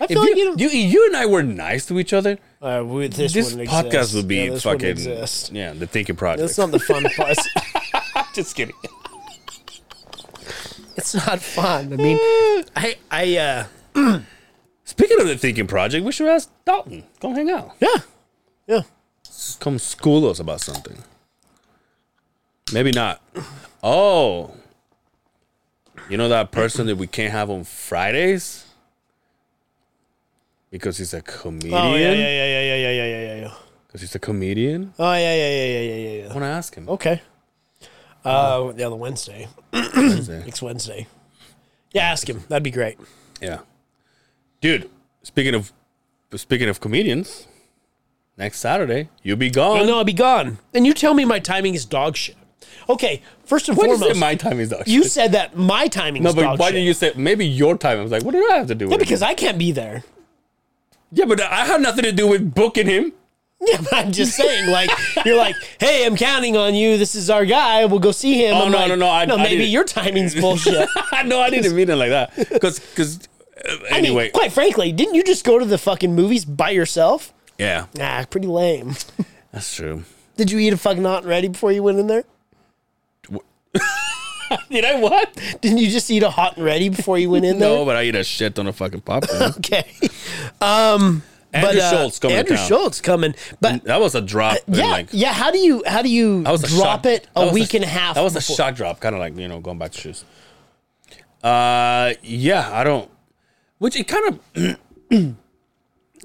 I If feel like you, you, you, you and I were nice to each other, uh, we- this, this wouldn't podcast exist. would be Yeah, this wouldn't fucking exist. yeah, the thinking project. That's not the fun part. Just kidding. it's not fun. I mean, I, I, uh, Speaking of the thinking project, we should ask Dalton. Come hang out. yeah, yeah. Come school us about something. Maybe not. Oh, you know that person that we can't have on Fridays because he's a comedian. Oh yeah, yeah, yeah, yeah, yeah, yeah, yeah, yeah, yeah. Because he's a comedian. Oh yeah, yeah, yeah, yeah, yeah, yeah, I want to ask him. Okay. Uh, the other Wednesday, Wednesday. next Wednesday. Yeah, ask him. That'd be great. Yeah, dude. Speaking of speaking of comedians, next Saturday you'll be gone. Oh no, I'll be gone. And you tell me my timing is dog shit. Okay, first and What foremost, it? My timing is dog you shit. said that my timing No, is but dog why shit. didn't you say maybe your time? I was like, what do I have to do with yeah, it? because I can't be there. Yeah, but I had nothing to do with booking him. Yeah, but I'm just saying, like, you're like, hey, I'm counting on you. This is our guy. We'll go see him. Oh, I'm no, like, no, no, I- no, I maybe didn't- your timing's bullshit. no, I didn't mean it like that. Because, uh, I mean, anyway, quite frankly, didn't you just go to the fucking movies by yourself? yeah, Nah, pretty lame. that's true. Did you eat a fucking hot and ready before you went in there? Did I what? Didn't you just eat a hot and ready before you went in there? No, but I eat a shit ton of fucking popcorn. Okay. Um, Andrew but, uh, Schulz coming Andrew to. Schulz coming, but That was a drop. yeah, like, yeah. How do you how do you was a drop shock- it a week and a half? That was a before- shock drop, kind of like you know going back to shoes. Uh, yeah, I don't. Which it kind of.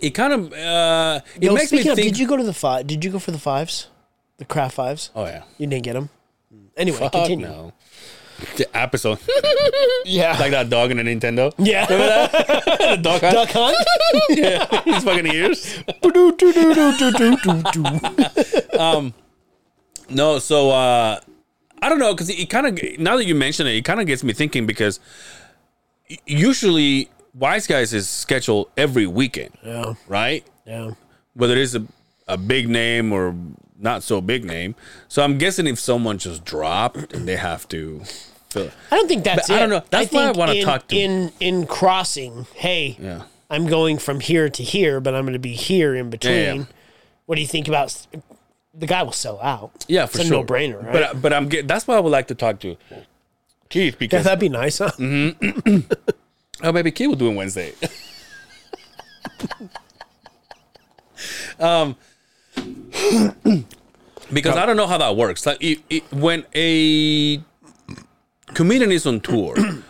It kind of uh, it Yo, makes me speaking of, think. did you go to the five? Did you go for the fives, the craft fives? oh yeah, You didn't get them. Anyway, Fuck continue. no. The episode Yeah, like that dog in a Nintendo. yeah. The dog. hunt? Duck hunt. Yeah, his fucking ears. um, No, so uh I don't know because it kind of now that you mention it, it kind of gets me thinking because usually Wise Guys is scheduled every weekend, Yeah. right? Yeah. Whether it's a, a big name or not so big name. So I'm guessing if someone just dropped and they have to fill I don't think that's it. I don't know. That's why I wanna talk to- in in crossing. Hey, Yeah. I'm going from here to here, but I'm going to be here in between. Yeah, yeah. What do you think about? The guy will sell out. Yeah, for it's a sure. no-brainer, right? But but I'm get, that's why I would like to talk to Keith because that'd be nice, huh? Mm-hmm. oh maybe Keith will do it Wednesday. um, because I don't know how that works. Like it, it, when a comedian is on tour,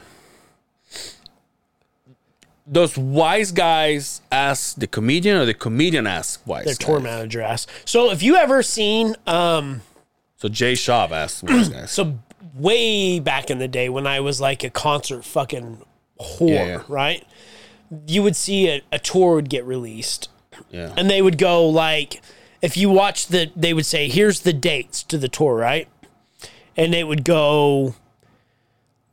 does wise guys ask the comedian or the comedian ask wise? Their guys? tour manager asked. So, if you ever seen, um, So Jay Schaub asked wise guys. so way back in the day when I was like a concert fucking whore, Yeah, yeah. right? You would see a, a tour would get released, yeah. and they would go like, if you watch the, they would say, here's the dates to the tour, right? And it would go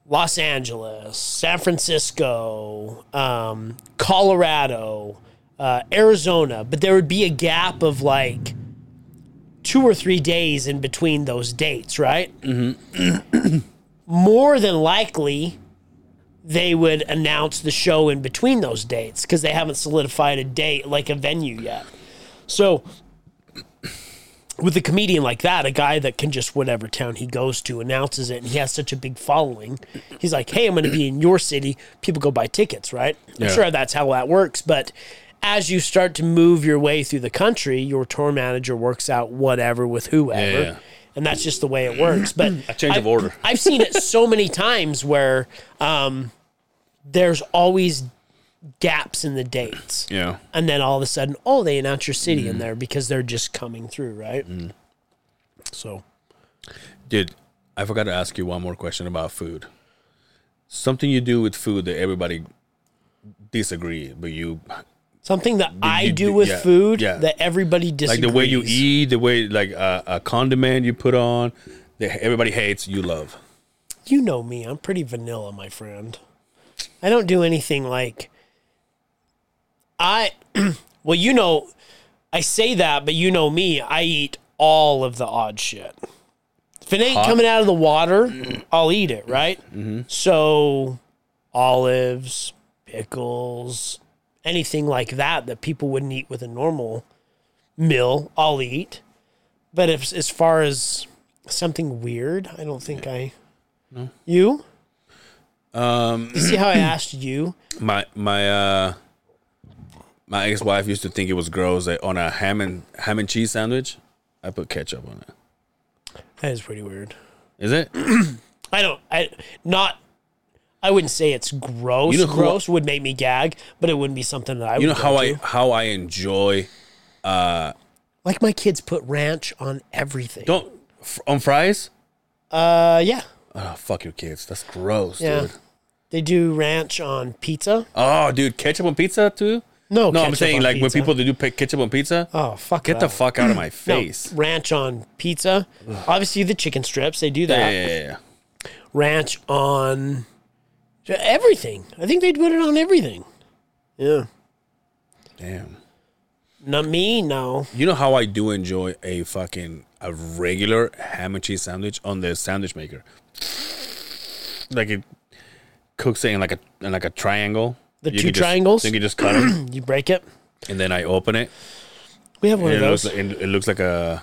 Los Angeles, San Francisco, um, Colorado, uh, Arizona, but there would be a gap of like two or three days in between those dates, right? Mm-hmm. More than likely, they would announce the show in between those dates because they haven't solidified a date, like a venue yet. So, with a comedian like that, a guy that can just whatever town he goes to announces it, and he has such a big following, he's like, "Hey, I'm going to be in your city." People go buy tickets, right? I'm Yeah. sure that's how that works, but as you start to move your way through the country, your tour manager works out whatever with whoever. Yeah. And that's just the way it works. But A change of I've- order. I've seen it so many times where um, there's always gaps in the dates Yeah. and then all of a sudden, oh, they announce your city in there because they're just coming through, right? So Dude, I forgot to ask you one more question about food. Something you do with food that everybody disagree, but you something that I you do do- with yeah, food yeah. that everybody dislikes. like disagrees. the way you eat, the way like uh, a condiment you put on that everybody hates, you love. You know me, I'm pretty vanilla, my friend. I don't do anything like I. well, you know, I say that, but you know me, I eat all of the odd shit. If it ain't Hot? coming out of the water, I'll eat it, right? Mm-hmm. So, olives, pickles, anything like that that people wouldn't eat with a normal meal, I'll eat. But if as far as something weird, I don't think I. No. You? Um, You see how I asked you? my my uh my ex wife used to think it was gross that on a ham and ham and cheese sandwich, I put ketchup on it. That is pretty weird. Is it? I don't. I not. I wouldn't say it's gross. You know gross would make me gag, but it wouldn't be something that I. Would. You know how I to. how I enjoy Uh, like my kids put ranch on everything. don't on fries. Uh, yeah, Oh fuck your kids. That's gross, yeah. dude. They do ranch on pizza. Oh, dude, ketchup on pizza too? No, No, I'm saying like when pizza. people do put ketchup on pizza. Oh fuck! Get the fuck out of my No, face. ranch on pizza. Obviously, the chicken strips they do that. Yeah, yeah, yeah. Ranch on everything. I think they'd put it on everything. Yeah. Damn. Not me. No. You know how I do enjoy a fucking a regular ham and cheese sandwich on the sandwich maker. Like it cooks it in like a in like a triangle. The You two can just- triangles? You can just cut it, You break it. and then I open it. We have one And of it looks those. like, it looks like a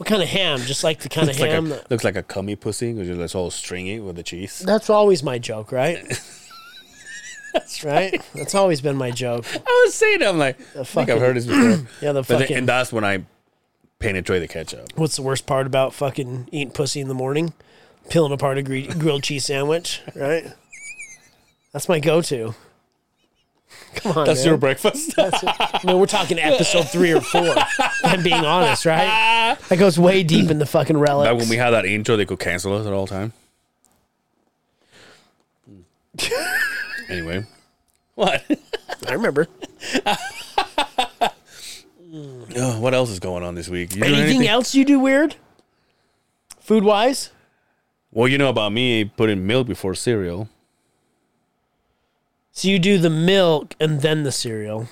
what kind of ham? Just like the kind of like ham. a, that, looks like a cummy pussy because it's all stringy with the cheese. that's always my joke, right? that's right. That's always been my joke. I was saying, I'm like, I think I've heard this before. Yeah, the But then, fucking. and that's when I penetrate the ketchup. what's the worst part about fucking eating pussy in the morning? Peeling apart a grilled cheese sandwich, right? That's my go-to. Come on, That's man. your breakfast. I mean, we're talking episode three or four. I'm being honest, right? That goes way deep in the fucking relics. Back when we had that intro, they could cancel us at all time. anyway, what? I remember. Oh, what else is going on this week? You doing Anything, else you do weird? Food wise? Well, you know about me putting milk before cereal. So you do the milk and then the cereal.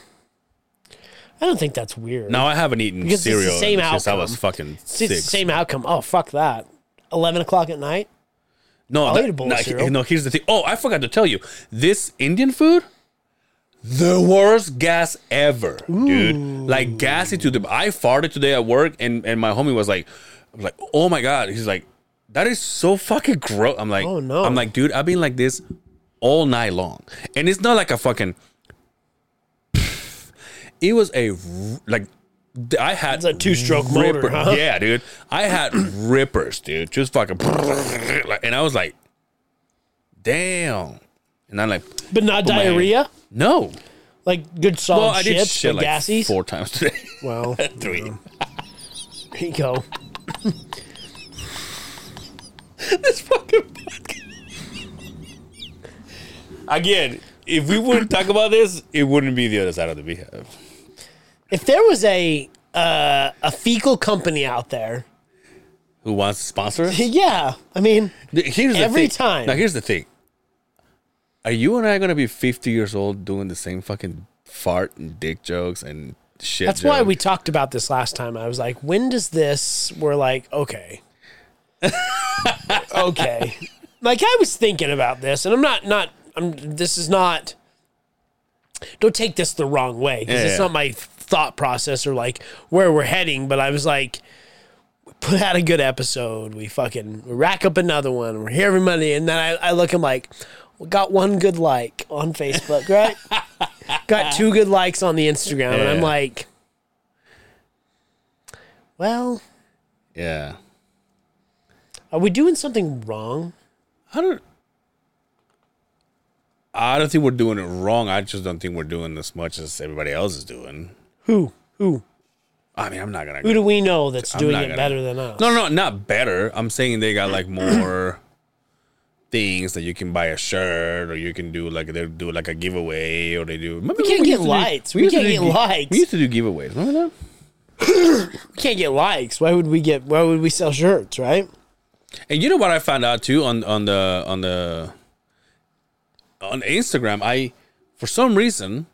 I don't think that's weird. Now I haven't eaten Because it's the cereal same since I outcome. was fucking See, it's the same outcome. Oh fuck that. Eleven o'clock at night. No, I'll that- eat a bowl of cereal. no, here's the thing. Oh, I forgot to tell you. This Indian food, the worst gas ever, dude. Like gassy to the. I farted today at work, and and my homie was like, was like, oh my god. He's like, that is so fucking gross. I'm like, Oh, no. I'm like, dude, I've been like this all night long, and it's not like a fucking. It was a like. I had It's a two-stroke motor, ripper- huh? Yeah, dude. I had rippers, dude. Just fucking, and I was like, damn. And I'm like, But not oh, my- diarrhea? no. Like good solid Well, I did shits, shit like gassies? four times today. Well, Three. there you go. this fucking podcast. Again, if we wouldn't talk about this, it wouldn't be the other side of the beehive. If there was a uh, a fecal company out there, Who wants to sponsor us? yeah, I mean, Here's the Every thing. time. Now, here's the thing. Are you and I gonna be 50 years old doing the same fucking fart and dick jokes and shit? that's why jokes? we talked about this last time. I was like, when does this? We're like, okay, okay. Like I was thinking about this, and I'm not not. I'm. This is not. Don't take this the wrong way because Yeah, it's yeah. not my thought process or like where we're heading. But I was like, we put out a good episode. We fucking we rack up another one. We're here every Monday, and then I, I look. I'm like, we got one good like on Facebook, right? got two good likes on the Instagram, and I'm like, well, Yeah. are we doing something wrong? I don't. I don't think we're doing it wrong. I just don't think we're doing as much as everybody else is doing. Who? Who? I mean, I'm not gonna. Who do we know that's I'm doing it gonna- better than us? No, no, not better. I'm saying they got like more things that you can buy a shirt, or you can do like they do like a giveaway, or they do. Remember We can't get used to do- lights. We can't get gi- likes. We used to do giveaways. Remember that? We can't get likes. Why would we get? Why would we sell shirts? Right? And you know what I found out too on on the on the on Instagram. I for some reason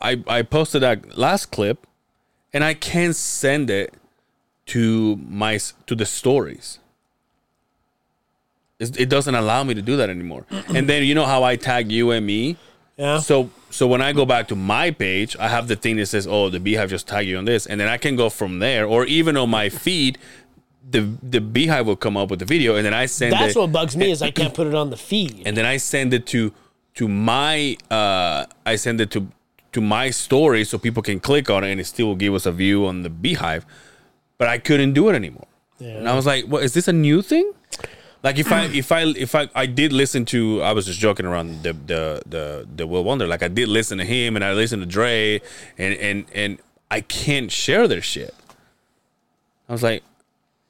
I I posted that last clip, and I can't send it to my to the stories. It's- It doesn't allow me to do that anymore. and then you know how I tag you and me. Yeah. So so when I go back to my page, I have the thing that says, "Oh, the Beehive just tagged you on this," and then I can go from there. Or even on my feed, the the Beehive will come up with the video, and then I send That's it, what bugs me is I can't put it on the feed. and then I send it to to my uh I send it to to my story so people can click on it, and it still will give us a view on the Beehive. But I couldn't do it anymore, and I was like, "What is this a new thing?" Like if I if I if I I did listen to I was just joking around the the the the Will Wonder like I did listen to him and I listened to Dre and and and I can't share their shit. I was like,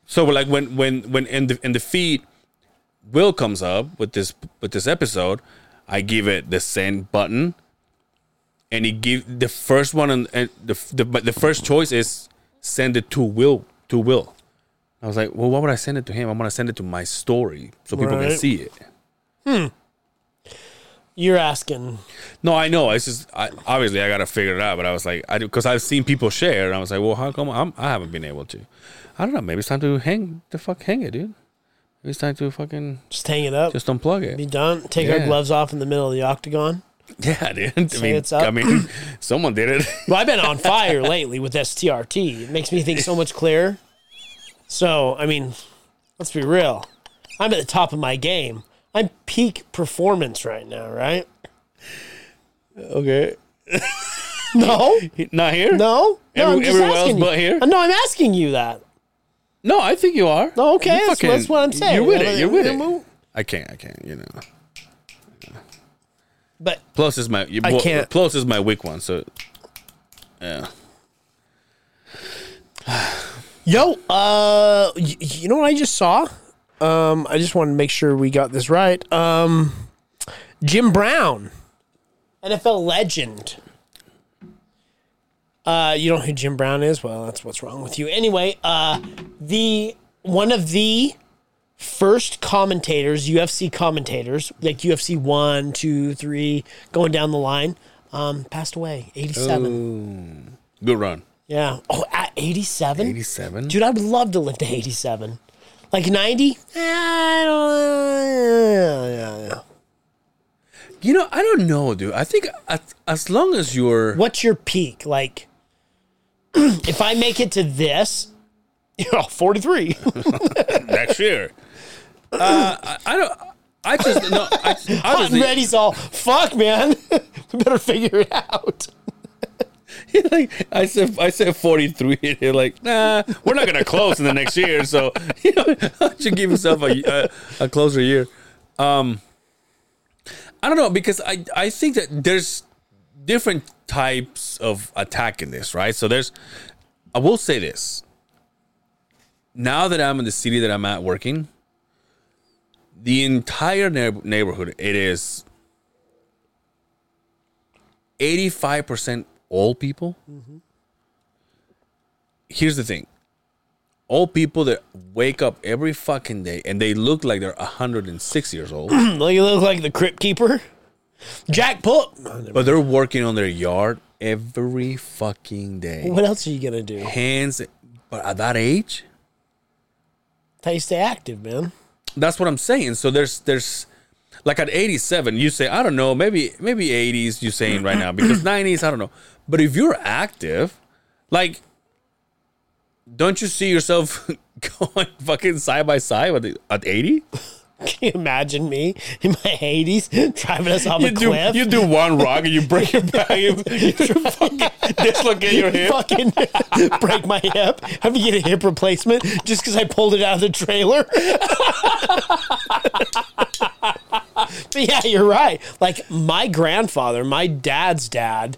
so like when when when in the in the feed, Will comes up with this with this episode, I give it the send button, and it give the first one and and the the but the first choice is send it to Will to Will. I was like, well, why would I send it to him? I'm gonna send it to my story so people can see it. Hmm. You're asking. No, I know. It's just I, obviously I gotta figure it out. But I was like, I because I've seen people share, and I was like, well, how come I'm, I haven't been able to? I don't know. Maybe it's time to hang the fuck hang it, dude. It's time to fucking Just hang it up. just unplug it. be it. done. Take our Yeah. gloves off in the middle of the octagon. Yeah, dude. I mean, it's up. I mean, someone did it. Well, I've been on fire lately with STRT. It makes me think so much clearer. So, I mean, let's be real. I'm at the top of my game. I'm peak performance right now, right? okay, No, not here. no, no. Every- I'm just everywhere else asking you. but here? No, I'm asking you that. No, I think you are. No, okay, You that's, that's what I'm saying. You're with it. You're with I'm- it. I can't. I can't. You know. But Plus is my. You, I can't. Plus is my weak one. So. Yeah. Yo, uh, y- you know what I just saw? Um, I just wanted to make sure we got this right. Um, Jim Brown, NFL legend. Uh, you don't know who Jim Brown is? Well, that's what's wrong with you. Anyway, uh, the one of the first commentators, UFC commentators, like UFC one, two, three, going down the line, um, passed away. 87. Good run. Yeah. Oh, at 87? 87? Dude, I would love to live to 87. Like 90? I don't yeah, yeah. You know, I don't know, dude. I think as, as long as you're What's your peak? Like, if I make it to this, you know, 43. next year. Uh, I, I don't. I just no. I, Hot honestly, and ready's all, fuck, man. we better figure it out. like I said, I said forty three. And they're like, nah, we're not gonna close in the next year. So you know, why don't you give yourself a, a a closer year? Um, I don't know because I I think that there's different types of attack in this, right? So there's. I will say this. Now that I'm in the city that I'm at working, the entire neighborhood it is 85% old people. Mm-hmm. Here's the thing. Old people that wake up every fucking day and they look like they're 106 years old, Like, you look like the crypt keeper. Jack Puck. but they're working on their yard every fucking day. What else are you to do? Hands, but at that age, How you stay active, man. that's what I'm saying. So there's there's like at 87, you say I don't know, maybe maybe 80s you're saying right now because 90s I don't know. But if you're active, like don't you see yourself going fucking side by side at 80? Can you imagine me in my 80s driving us off You a do cliff? you do one rock and you break your back, you, you fucking dislocate your hip. fucking break my hip. Have to get a hip replacement just because I pulled it out of the trailer. but yeah, you're right. Like my grandfather, my dad's dad.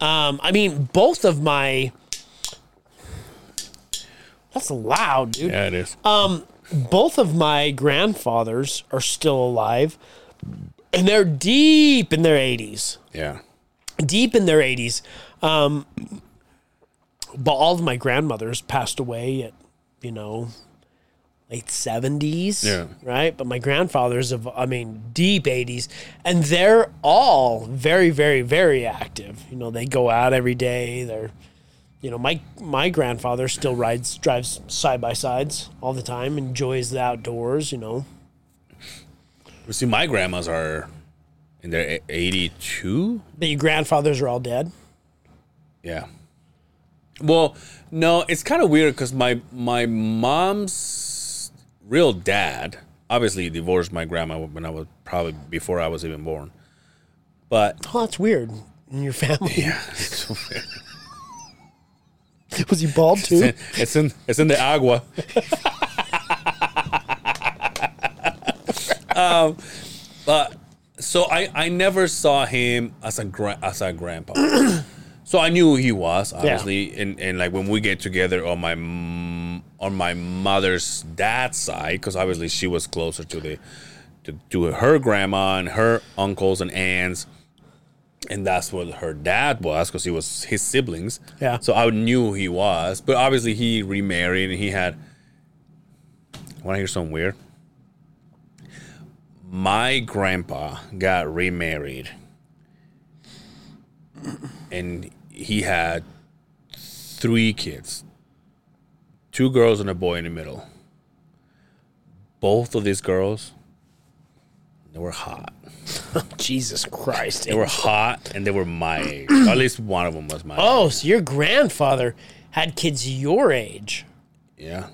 Um, I mean, both of my. That's loud, dude. Yeah, it is. Both of my grandfathers are still alive, and they're deep in their 80s. yeah. deep in their 80s. Um, but all of my grandmothers passed away at, you know, late 70s. Yeah. Right. But my grandfathers of, I mean, deep 80s. And they're all very, very, very active. You know, they go out every day. They're, you know, my my grandfather still rides, drives side by sides all the time, enjoys the outdoors, you know. You see, my grandmas are in their 82. But your grandfathers are all dead. Yeah. Well, no, it's kind of weird because my my mom's real dad obviously divorced my grandma when I was probably before I was even born. But Oh, that's weird. In your family. yeah, Was he bald too? it's in, it's in it's in the agua. um, but so I I never saw him as a gra- as a grandpa. so I knew who he was obviously, and and like when we get together on my on my mother's dad's side, because obviously she was closer to the to, to her grandma and her uncles and aunts and that's what her dad was because he was his siblings. Yeah. So I knew who he was, but obviously he remarried and he had. Want to hear something weird? My grandpa got remarried, and he had three kids, two girls and a boy in the middle. Both of these girls, they were hot. Jesus Christ. They were hot and they were my age. At least one of them was my Oh, age. so your grandfather had kids your age. Yeah.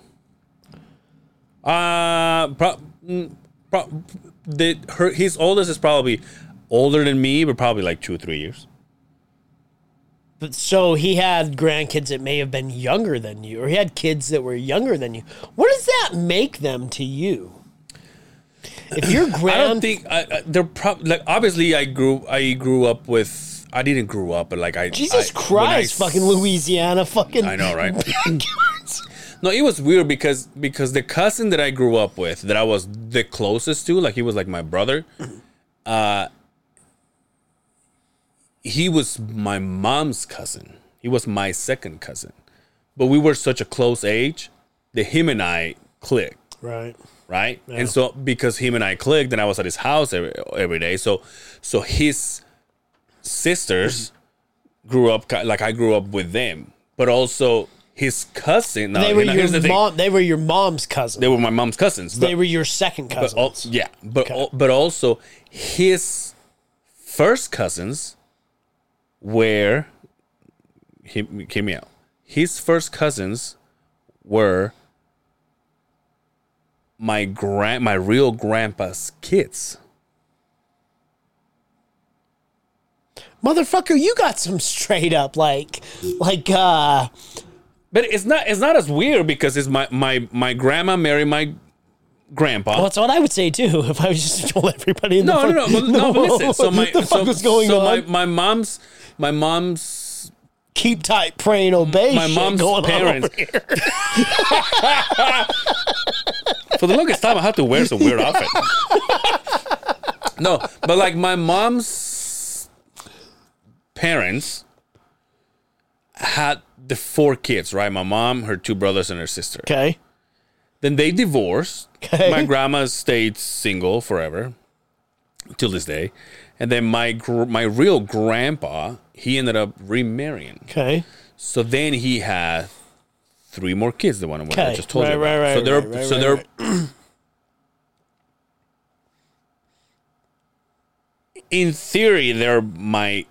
Uh, pro- mm, pro- the, her, his oldest is probably older than me, but probably like two or three years. But so he had grandkids that may have been younger than you, or he had kids that were younger than you. What does that make them to you? If you're your I don't think I, I, they're probably like obviously I grew I grew up with I didn't grow up, but like I Jesus I Christ, fucking Louisiana, fucking. I know, right? No, it was weird because because the cousin that I grew up with, that I was the closest to, like he was like my brother. Uh, he was my mom's cousin. He was my second cousin, but we were such a close age that him and I clicked. Right. Right? And so because him and I clicked, and I was at his house every, every day, so so his sisters grew up like I grew up with them, but also his cousin. Now, They were you your the thing. mom. They were your mom's cousins. They were my mom's cousins. But, They were your second but cousins. al- yeah, but al- but also his first cousins were he hear me out. His first cousins were my grand my real grandpa's kids. Motherfucker, you got some straight up like, like, uh, But it's not it's not as weird because it's my my my grandma married my grandpa. well, that's what I would say too if I was just to told everybody in the no, fuck- no, no, no, but listen. So my the fuck so, was going so on? my my mom's my mom's Keep tight, pray, and obey. my mom's parents. On over here. For the longest time, I had to wear some weird outfit. no, but like my mom's parents had the four kids, right? My mom, her two brothers, and her sister. Okay. Then they divorced. Okay. My grandma stayed single forever till this day. And then my gr- my real grandpa, he ended up remarrying. Okay. So then he had three more kids. The one I just told Right, you about. right, right, so they're right, so they're in theory they're my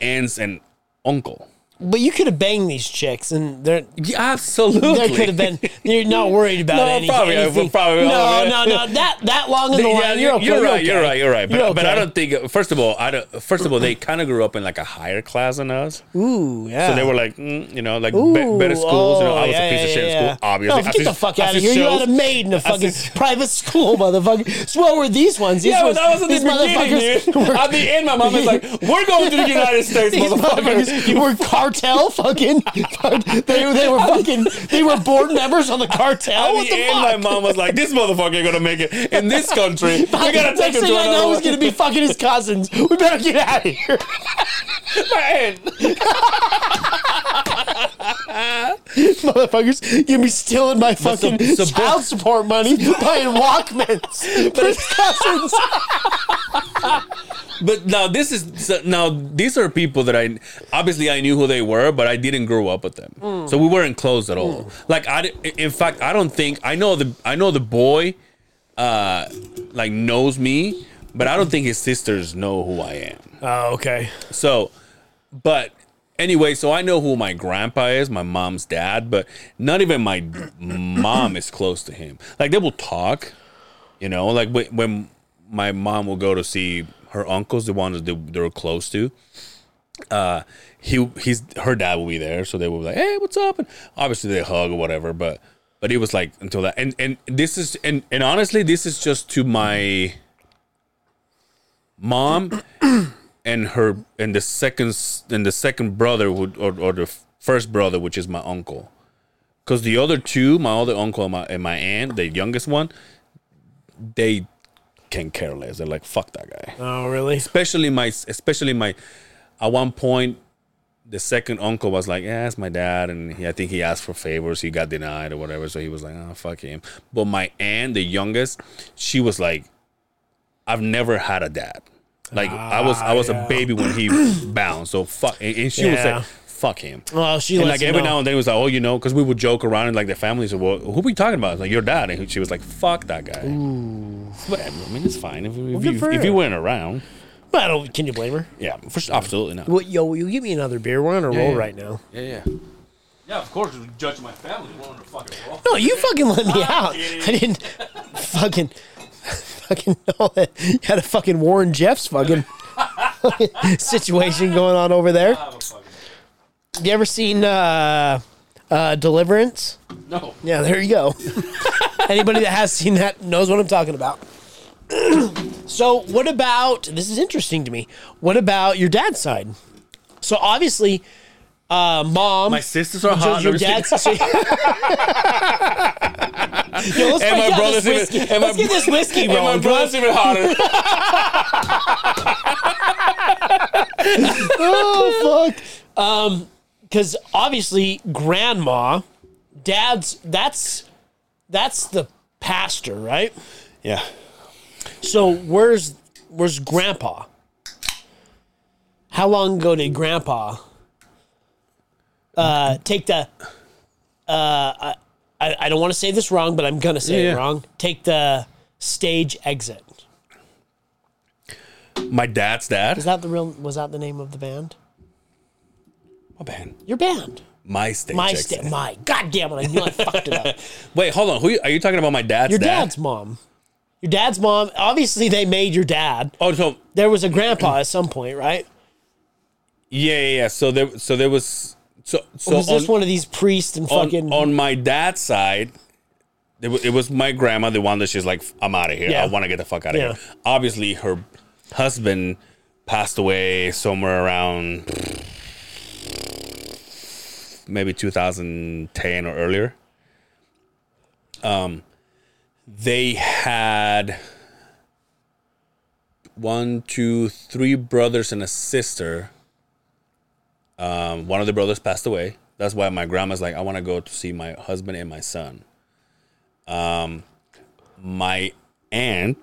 aunts and uncle. But you could have banged these chicks, and they're Yeah, absolutely. there could have been. You're not worried about No, any, probably, anything. probably, no, oh, no, no. That that long in the Yeah, line, you're, you're, okay. you're right. okay. You're right. You're right. But, You're but I don't think. First of all, I don't. First of all, they kind of grew up in like a higher class than us. Ooh, yeah. So they were like, mm, you know, like be- better schools. you know, oh, I was yeah, a piece of shit in school, obviously. No, get the fuck out of here! You had a maid in a fucking private school, motherfucker. So what were these ones? These Yeah, but ones, that was in the beginning, dude. At the end, my mom was like, "We're going to the United States, motherfuckers." motherfuckers were cartel fucking. they, they were fucking. They were board members on the cartel. At what the the end, fuck? my mom was like, "This motherfucker ain't gonna make it in this country. We gotta take Next him thing to I know, another he's gonna be fucking his cousins. We better get out of here. my aunt." Motherfuckers, gonna be stealing my fucking child support money buying Walkmans for his cousins. But now this is so now these are people that I obviously I knew who they were, but I didn't grow up with them, so we weren't close at all. Like I, in fact, I don't think I know the I know the boy, uh, like knows me, but I don't think his sisters know who I am. Oh, okay. So, but anyway, so I know who my grandpa is, my mom's dad, but not even my mom is close to him. Like they will talk, you know, like when, when my mom will go to see her uncles, the ones that they, they're close to. Uh, he he's her dad will be there, so they will be like, "Hey, what's up?" And obviously they hug or whatever, but but it was like until that, and and this is and and honestly, this is just to my mom and her and the second and the second brother would or, or the first brother which is my uncle. Because the other two my other uncle and my, and my aunt the youngest one they can care less. They're like fuck that guy. Oh, really? especially my especially my at one point the second uncle was like yeah it's my dad and he, i think he asked for favors. He got denied or whatever so he was like oh fuck him. But my aunt the youngest she was like i've never had a dad like i was i was ah, yeah. a baby when he bounced so fuck and, and she would Yeah. say fuck him Well, she and like every know. now and then it was like, oh, you know, because we would joke around and like the family said, well, who are we talking about? Like your dad, and she was like, fuck that guy. But I mean, it's fine if, if, good you, for if you weren't around. I don't. Can you blame her? Yeah, for, sure, absolutely not. What, yo, will you give me another beer? We're on a roll yeah. right now. Yeah, yeah. Yeah, of course, judge my family. We're on a fucking roll. No, you fucking let me out. kidding. I didn't fucking fucking know that you had a fucking Warren Jeffs fucking situation going on over there. You ever seen uh, uh, Deliverance? No. Yeah, there you go. Anybody that has seen that knows what I'm talking about. so, what about this? Is interesting to me. What about your dad's side? So, obviously, uh, mom. My sisters are hot. your I'm just kidding. dad's. Yo, let's And my brother's this even- and my let's get this whiskey And my brother's even hotter. oh fuck. Um, because obviously, grandma, dad's that's that's the pastor, right? Yeah. So where's where's Grandpa? How long ago did Grandpa uh, take the? Uh, I I don't want to say this wrong, but I'm gonna say Yeah, it wrong. Take the stage exit. My dad's dad. Is that the real? Was that the name of the band? My band? Your band. My stage. My exit. sta- my God damn it! I knew I fucked it up. Wait, hold on. Who you- are you talking about? My dad's Your dad. dad's mom. Your dad's mom. Obviously, they made your dad. Oh, so There was a grandpa at some point, right? yeah, yeah, yeah. So there, so there was, so so was this on, one of these priests and on, fucking? on my dad's side, it was, it was my grandma, the one that she's like, I'm out of here. Yeah. I want to get the fuck out of Yeah. here. Obviously, her husband passed away somewhere around maybe 2010 or earlier. Um, they had one, two, three brothers and a sister. Um, one of the brothers passed away. That's why my grandma's like, I want to go to see my husband and my son. Um, my aunt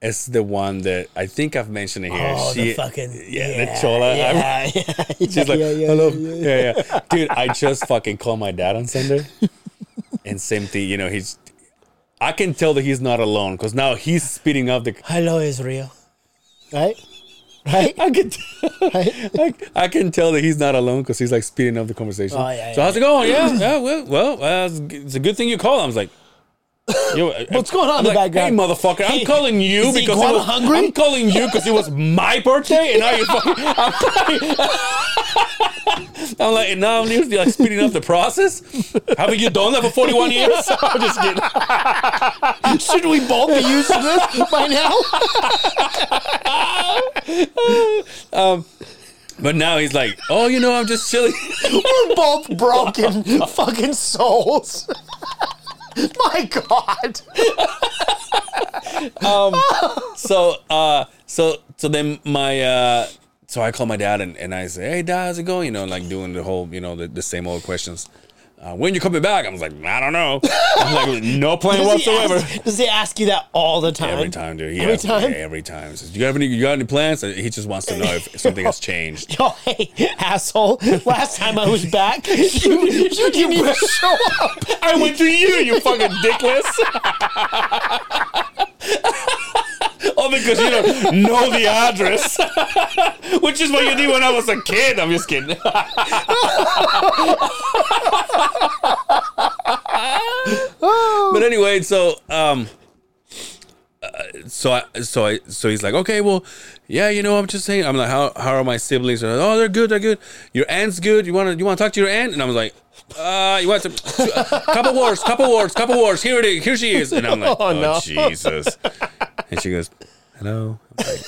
is the one that I think I've mentioned it here. oh, the fucking yeah, the chola. Yeah, yeah, She's like, yeah, yeah, hello. yeah, Yeah yeah. Dude, I just fucking called my dad on Sunday. and same thing, you know, he's, I can tell that he's not alone because now he's speeding up the, Hello, Israel. Right? Right? I can? I, I can tell that he's not alone because he's like speeding up the conversation. Oh, yeah, so yeah, how's it going? Yeah, yeah, well, well, uh, it's a good thing you called. I was like, Yo, uh, What's going on I'm in the like, background? Hey, motherfucker! I'm Hey, calling you is because it was, hungry? I'm calling you because it was my birthday, and now you fucking. I'm, I'm like, and now I'm usually like speeding up the process. Haven't you done that for 41 years? I'm just kidding. Should we both be used to this by now? Um, but now he's like, oh, you know, I'm just chilling. We're both broken fucking souls. My God. so uh so so then my uh so I call my dad and, and I say, Hey dad, how's it going? You know, like doing the whole, you know, the, the same old questions. Uh, when you're coming back? I was like, I don't know. I'm like, no plan Does he, whatsoever. ask, does he ask you that all the time? Every time, dude. He Every me time? every time. Says, you have any? You got any plans? He just wants to know if something has changed. Yo, hey, asshole. Last time I was back, you, you didn't even show up. I went to you, you fucking dickless. Oh, because you don't know the address, which is what you did when I was a kid. I'm just kidding. but anyway, so um, uh, so I so I so he's like, okay, well, yeah, you know, I'm just saying. I'm like, how how are my siblings? Like, oh, they're good, they're good. Your aunt's good. You want to you want to talk to your aunt? And I was like. Uh, you want some couple words, couple words, couple words. Here it is. Here she is. And I'm like, oh, no. Jesus. And she goes, hello. I'm like,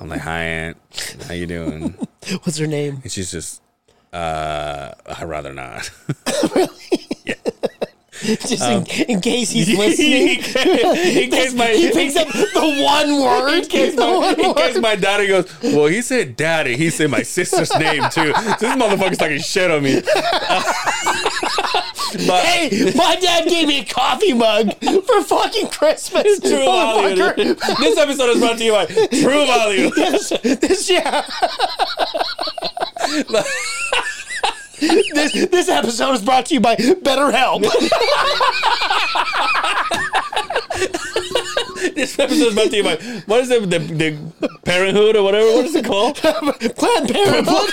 I'm like, hi, aunt. How you doing? What's her name? And she's just, uh, I'd rather not. Just in, in case he's listening. in case my he picks up the one word. in case, my, one in case word. my daddy goes, well, he said daddy. He said my sister's name too. So this motherfucker's talking shit on me. But Hey, my dad gave me a coffee mug for fucking Christmas. true value. This episode is brought to you by True Value. This, this, yeah. this, this episode is brought to you by BetterHelp. This episode is brought to you by what is it? The, the Parenthood or whatever. What is it called? Planned Parenthood.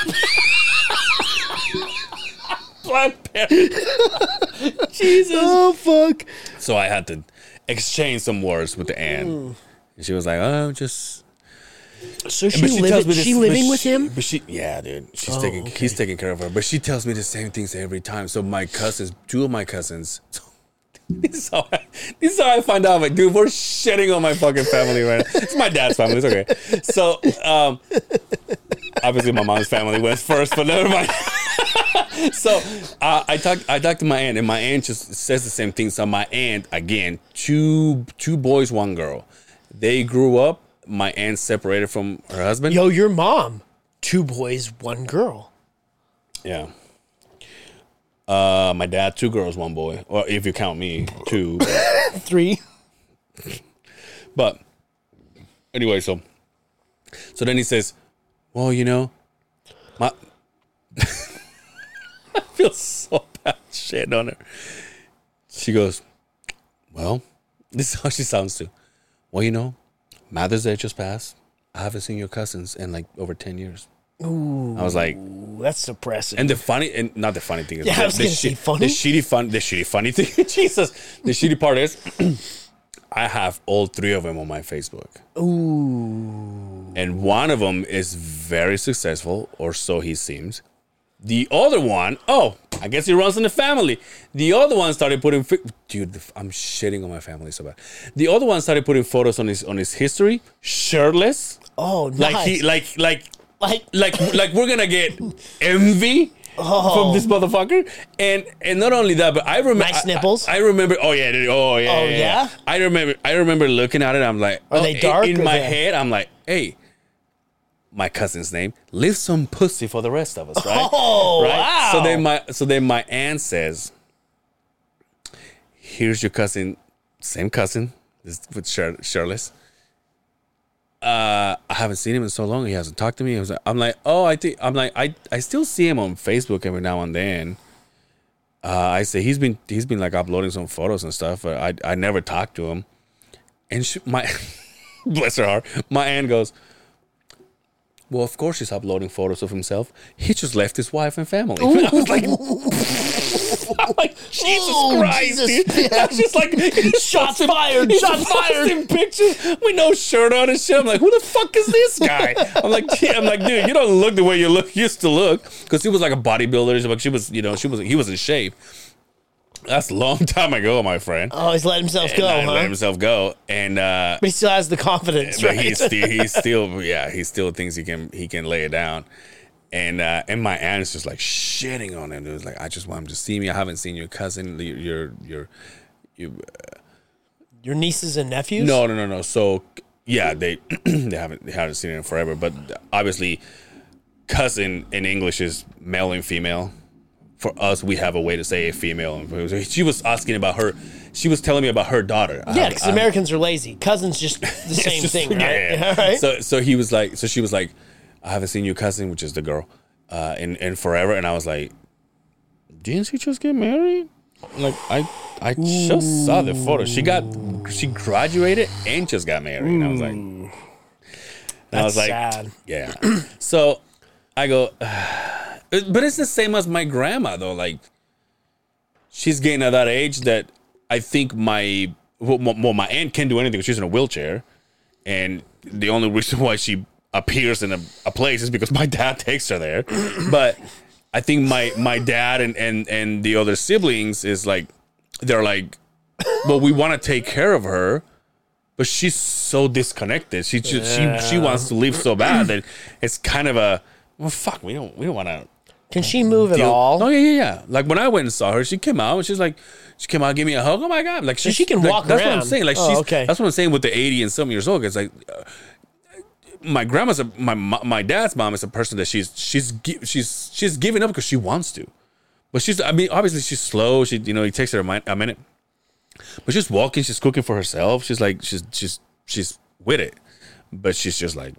Planned Parenthood. Jesus. Oh fuck. So I had to exchange some words with the aunt. And she was like, "Oh, just." So she, But she living, this- she living she- with him? But she, yeah, dude, she's Oh, taking, okay. he's taking care of her. But she tells me the same things every time. So my cousins, two of my cousins. This is, how I, this is how I find out. Like, dude, we're shitting on my fucking family right now. It's my dad's family. It's okay. So, um, obviously, my mom's family went first, but never mind. so, uh, I talked. I talked to my aunt, and my aunt just says the same thing. So, my aunt, again, two two boys, one girl. They grew up. My aunt separated from her husband. Yo, your mom. Two boys, one girl. Yeah. Uh, my dad, two girls, one boy. Or if you count me, two. Three. But anyway, so so then he says, "Well, you know, my I feel so bad shit on her." She goes, "Well, this is how she sounds too. Well, you know, Mother's Day just passed. I haven't seen your cousins in like over ten years." Ooh. I was like, that's depressing. and the funny, and not the funny thing is, Yeah, I the, was the, gonna say funny. the shitty fun, the shitty funny thing. Jesus, the shitty part is, I have all three of them on my Facebook. Ooh. and one of them is very successful, or so he seems. The other one, oh, I guess he runs in the family. The other one started putting, fi- dude, I'm shitting on my family so bad. The other one started putting photos on his on his history, shirtless, Oh, nice. like he, like, like, like like, like we're gonna get envy. From this oh. motherfucker, and and not only that, but I remember Oh. Nice nipples? I, I remember. Oh yeah, oh yeah. Oh, yeah? I remember. I remember looking at it. I'm like, Are oh, they dark In or my they- head, I'm like, hey, my cousin's name, leave some pussy for the rest of us, right? Oh, right. So then my so then my aunt says, here's your cousin, same cousin, this with shir- shirtless. Uh, I haven't seen him in so long. He hasn't talked to me. I was like, I'm like, oh, I think I'm like, I I still see him on Facebook every now and then. Uh, I say he's been he's been like uploading some photos and stuff, but I I never talked to him. And she, my bless her heart, my aunt goes, well, of course he's uploading photos of himself. He just left his wife and family. I was like, I'm like Jesus Ooh, Christ, Jesus. dude. I was just like, Shots fired, shots fired. In pictures with no shirt on and shit. I'm like, who the fuck is this guy? I'm like, yeah, I'm like, dude, you don't look the way you look used to look because he was like a bodybuilder. Like she was, you know, she was he was in shape. That's a long time ago, my friend. oh, he's let himself go, and I huh? let himself go, and uh, but he still has the confidence, but right? he's still he's still yeah he still thinks he can he can lay it down and uh and my aunt is just like shitting on him it was like i just want him to see me i haven't seen your cousin your your, your you, Your nieces and nephews? no no no no so yeah they they haven't they haven't seen him in forever but obviously cousin in english is male and female for us we have a way to say a female she was asking about her she was telling me about her daughter Yeah, um, because um, Americans are lazy. Cousins just the same just- thing, right? yeah, yeah. Right. So so he was like, so she was like, I haven't seen your cousin, which is the girl, uh, in in forever, and I was like, didn't she just get married? Like I I just saw the photo. She got she graduated and just got married. And I was like, and I was That's like, sad. yeah. so I go, ah, Uh, but it's the same as my grandma though. Like she's getting at that age that I think my well, well my aunt can't do anything. She's in a wheelchair, and the only reason why she appears in a, a place is because my dad takes her there. but I think my my dad and and and the other siblings is like they're like, well, we want to take care of her. But she's so disconnected. She just, she she wants to leave so bad that it's kind of a well fuck. We don't we don't want to Can she move at deal- all? Oh yeah, yeah, yeah. Like when I went and saw her, she came out and she's like, she came out, give me a hug. Oh my god, like she's, she can like, walk That's what. I'm saying. Like Oh, she's okay. That's what I'm saying with the 80 and some years old. It's like uh, my grandma's a, my my dad's mom is a person that she's she's she's she's giving up because she wants to, but she's I mean obviously she's slow. She you know it takes her a minute, but she's walking. She's cooking for herself. She's like she's she's she's with it, but she's just like.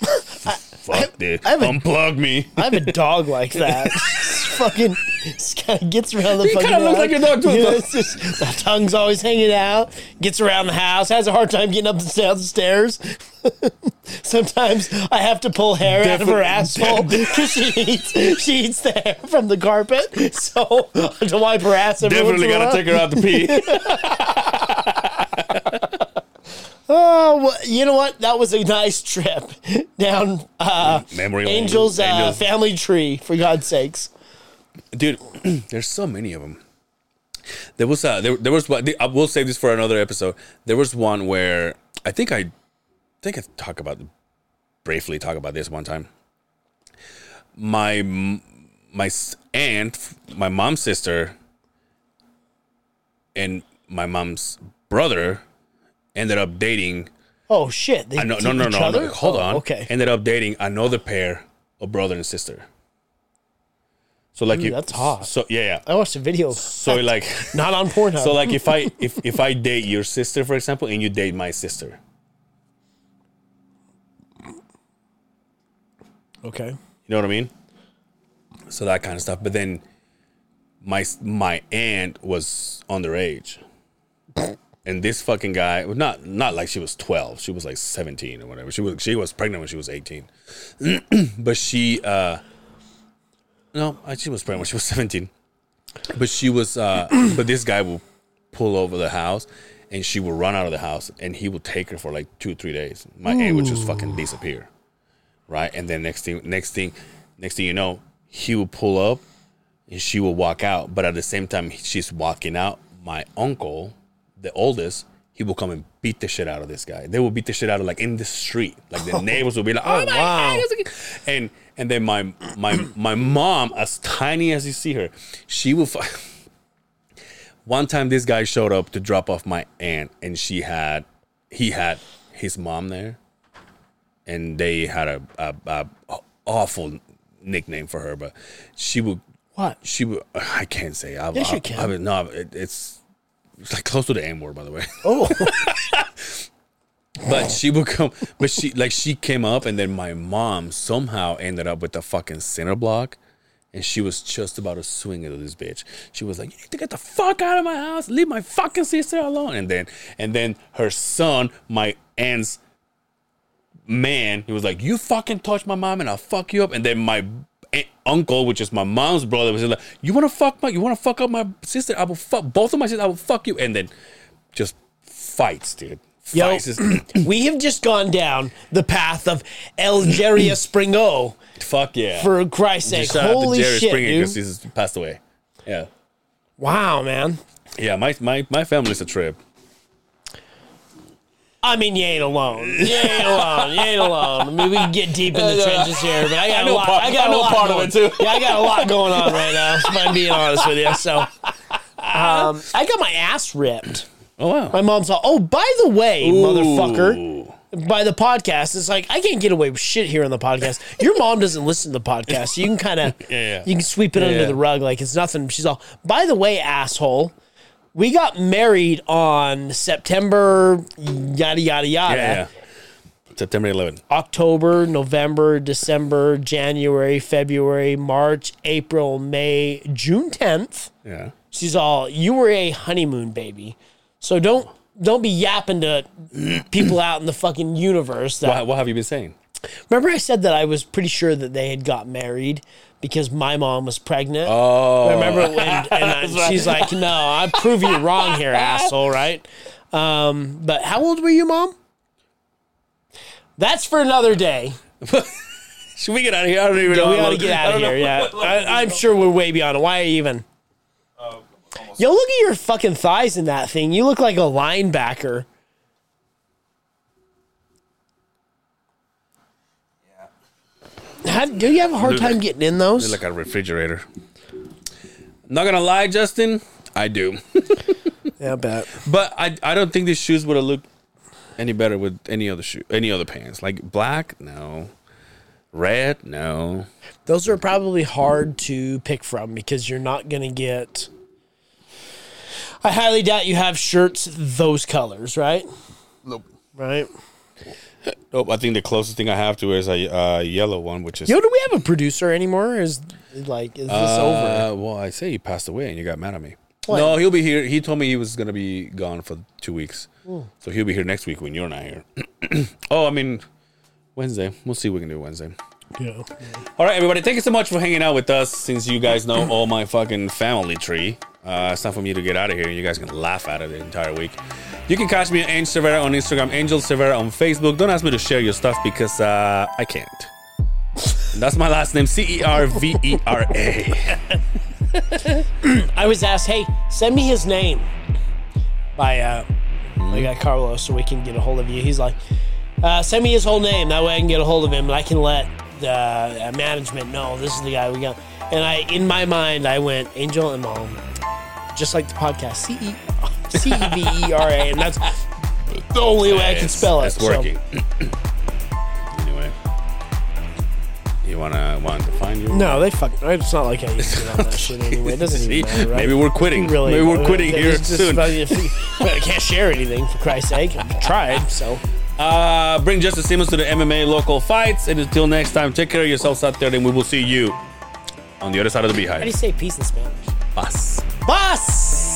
Fuck this. I have a- Unplug me. I have a dog like that. fucking just kind of gets around the He fucking kinda looks like your dog, too, though. it's just, the tongue's always hanging out. Gets around the house. Has a hard time getting up and down the stairs. Sometimes I have to pull hair out of her Definitely- asshole because she eats she eats the hair from the carpet. So to wipe her ass. every once Definitely in a gotta while. take her out to pee. Oh, well, you know what? That was a nice trip down uh, Memory lane. Angel's, uh, Angels. family tree. For God's sakes. dude. there's so many of them. There was uh, there, there was. I will save this for another episode. There was one where I think I, think I talk about briefly talk about this one time. My my aunt, my mom's sister, and my mom's brother ended up dating. Oh shit! They I know, no, no, each no, other? no. Hold Oh, on. Okay. Ended up dating another pair of brother and sister. So like Ooh, you, that's hot. So yeah, yeah. I watched a video. So like, Not on Pornhub. so like if I if if I date your sister, for example, and you date my sister, okay. you know what I mean? So that kind of stuff. But then my my aunt was underage, and this fucking guy not not like she was twelve. She was like seventeen or whatever. She was she was pregnant when she was eighteen, but she uh no, uh, she was pregnant when she was seventeen. But she was uh but this guy will pull over the house. And she will run out of the house, and he will take her for like two, three days. My aunt would just fucking disappear, right? And then next thing, next thing, next thing you know, he will pull up, and she will walk out. But at the same time, she's walking out. My uncle, the oldest, he will come and beat the shit out of this guy. They will beat the shit out of like in the street. Like the oh. neighbors will be like, "Oh, oh my wow. God, and and then my my my mom, as tiny as you see her, she will. One time, this guy showed up to drop off my aunt, and she had he had his mom there, and they had a, a, a awful nickname for her, but she would What? she would. I can't say. I, Yes, I, you can. I mean, no, it, it's like close to the N word, by the way. Oh, But she would come. But she like she came up, and then my mom somehow ended up with the fucking center block. And she was just about to swing into this bitch. She was like, "You need to get the fuck out of my house. Leave my fucking sister alone." And then, and then her son, my aunt's man, he was like, "You fucking touch my mom, and I'll fuck you up." And then my uncle, which is my mom's brother, was like, "You want to fuck my? You want to fuck up my sister? I will fuck both of my sisters. I will fuck you." And then, just fights, dude. Yo. We have just gone down the path of a Jerry Springer. Fuck yeah. For Christ's sake, Just shout out holy Jerry shit, Springer dude! because he's passed away. Yeah. Wow, man. Yeah, my, my, my family's a trip. I mean, you ain't alone. You ain't alone. You ain't alone. I mean, we can get deep in the trenches here, but I got I know a lot. part- I got I a lot part of it, too. Yeah, I got a lot going on right now. If I'm being honest with you, so um, I got my ass ripped. Oh, wow. My mom's like, "Oh, by the way, motherfucker." By the podcast, it's like I can't get away with shit here on the podcast. Your mom doesn't listen to the podcast. So You can kind of, Yeah. yeah. you can sweep it under yeah. the rug like it's nothing. She's all, by the way, asshole, we got married on September, yada yada yada. Yeah, yeah. September 11th. October, November, December, January, February, March, April, May, June 10th. Yeah. She's all, you were a honeymoon baby. So don't don't be yapping to people out in the fucking universe that What, what have you been saying? Remember I said that I was pretty sure that they had got married because my mom was pregnant? Oh. I remember when and I, she's like, "No, I prove you wrong here, asshole." Right? Um, but how old were you, mom? That's for another day. Should we get out of here? I don't even Yeah, know. we how gotta get out of here. Yeah, what- what- I, I'm sure we're way beyond it. Why even? Yo, look at your fucking thighs in that thing. You look like a linebacker. How, do you have a hard Look time like- getting in those? Like a refrigerator. Not gonna lie, Justin. I do. yeah, I bet. But I I don't think these shoes would have looked any better with any other shoe, any other pants. Like black, no. Red, no. Those are probably hard to pick from because you're not going to get. I highly doubt you have shirts those colors, right? Nope. Right. Nope. I think the closest thing I have to is a uh, yellow one, which is. Yo, do we have a producer anymore? Is like is this over? Uh, well, I say he passed away, and you got mad at me. What? No, he'll be here. He told me he was gonna be gone for two weeks, Hmm. so he'll be here next week when you're not here. oh, I mean, Wednesday. We'll see what we can do Wednesday. Yeah. All right, everybody. Thank you so much for hanging out with us. Since you guys know all my fucking family tree, uh, it's time for me to get out of here. You guys can laugh at it the entire week. You can catch me at Angel Cervera on Instagram, Angel Cervera on Facebook. Don't ask me to share your stuff because uh, I can't. That's my last name, C E R V E R A. I was asked, hey, send me his name by uh, my guy Carlos so we can get a hold of you. He's like, uh, send me his whole name. That way I can get a hold of him and I can let the uh, management know this is the guy we got. And I, in my mind, I went Angel and Mom, just like the podcast, C E C E V E R A, and that's the only way I can spell it. It's so- working. anyway, you wanna want to find you? No, they fuck. It's not like I used to get on that shit anyway. It doesn't See, even matter. Right? maybe we're quitting. Really, Maybe we're quitting here soon. I can't share anything for Christ's sake. I've tried, so Uh, bring Justice Simmons to the MMA local fights. And until next time, take care of yourselves out there, and we will see you on the other side of the beehive. how do you say peace in Spanish? Paz. Paz.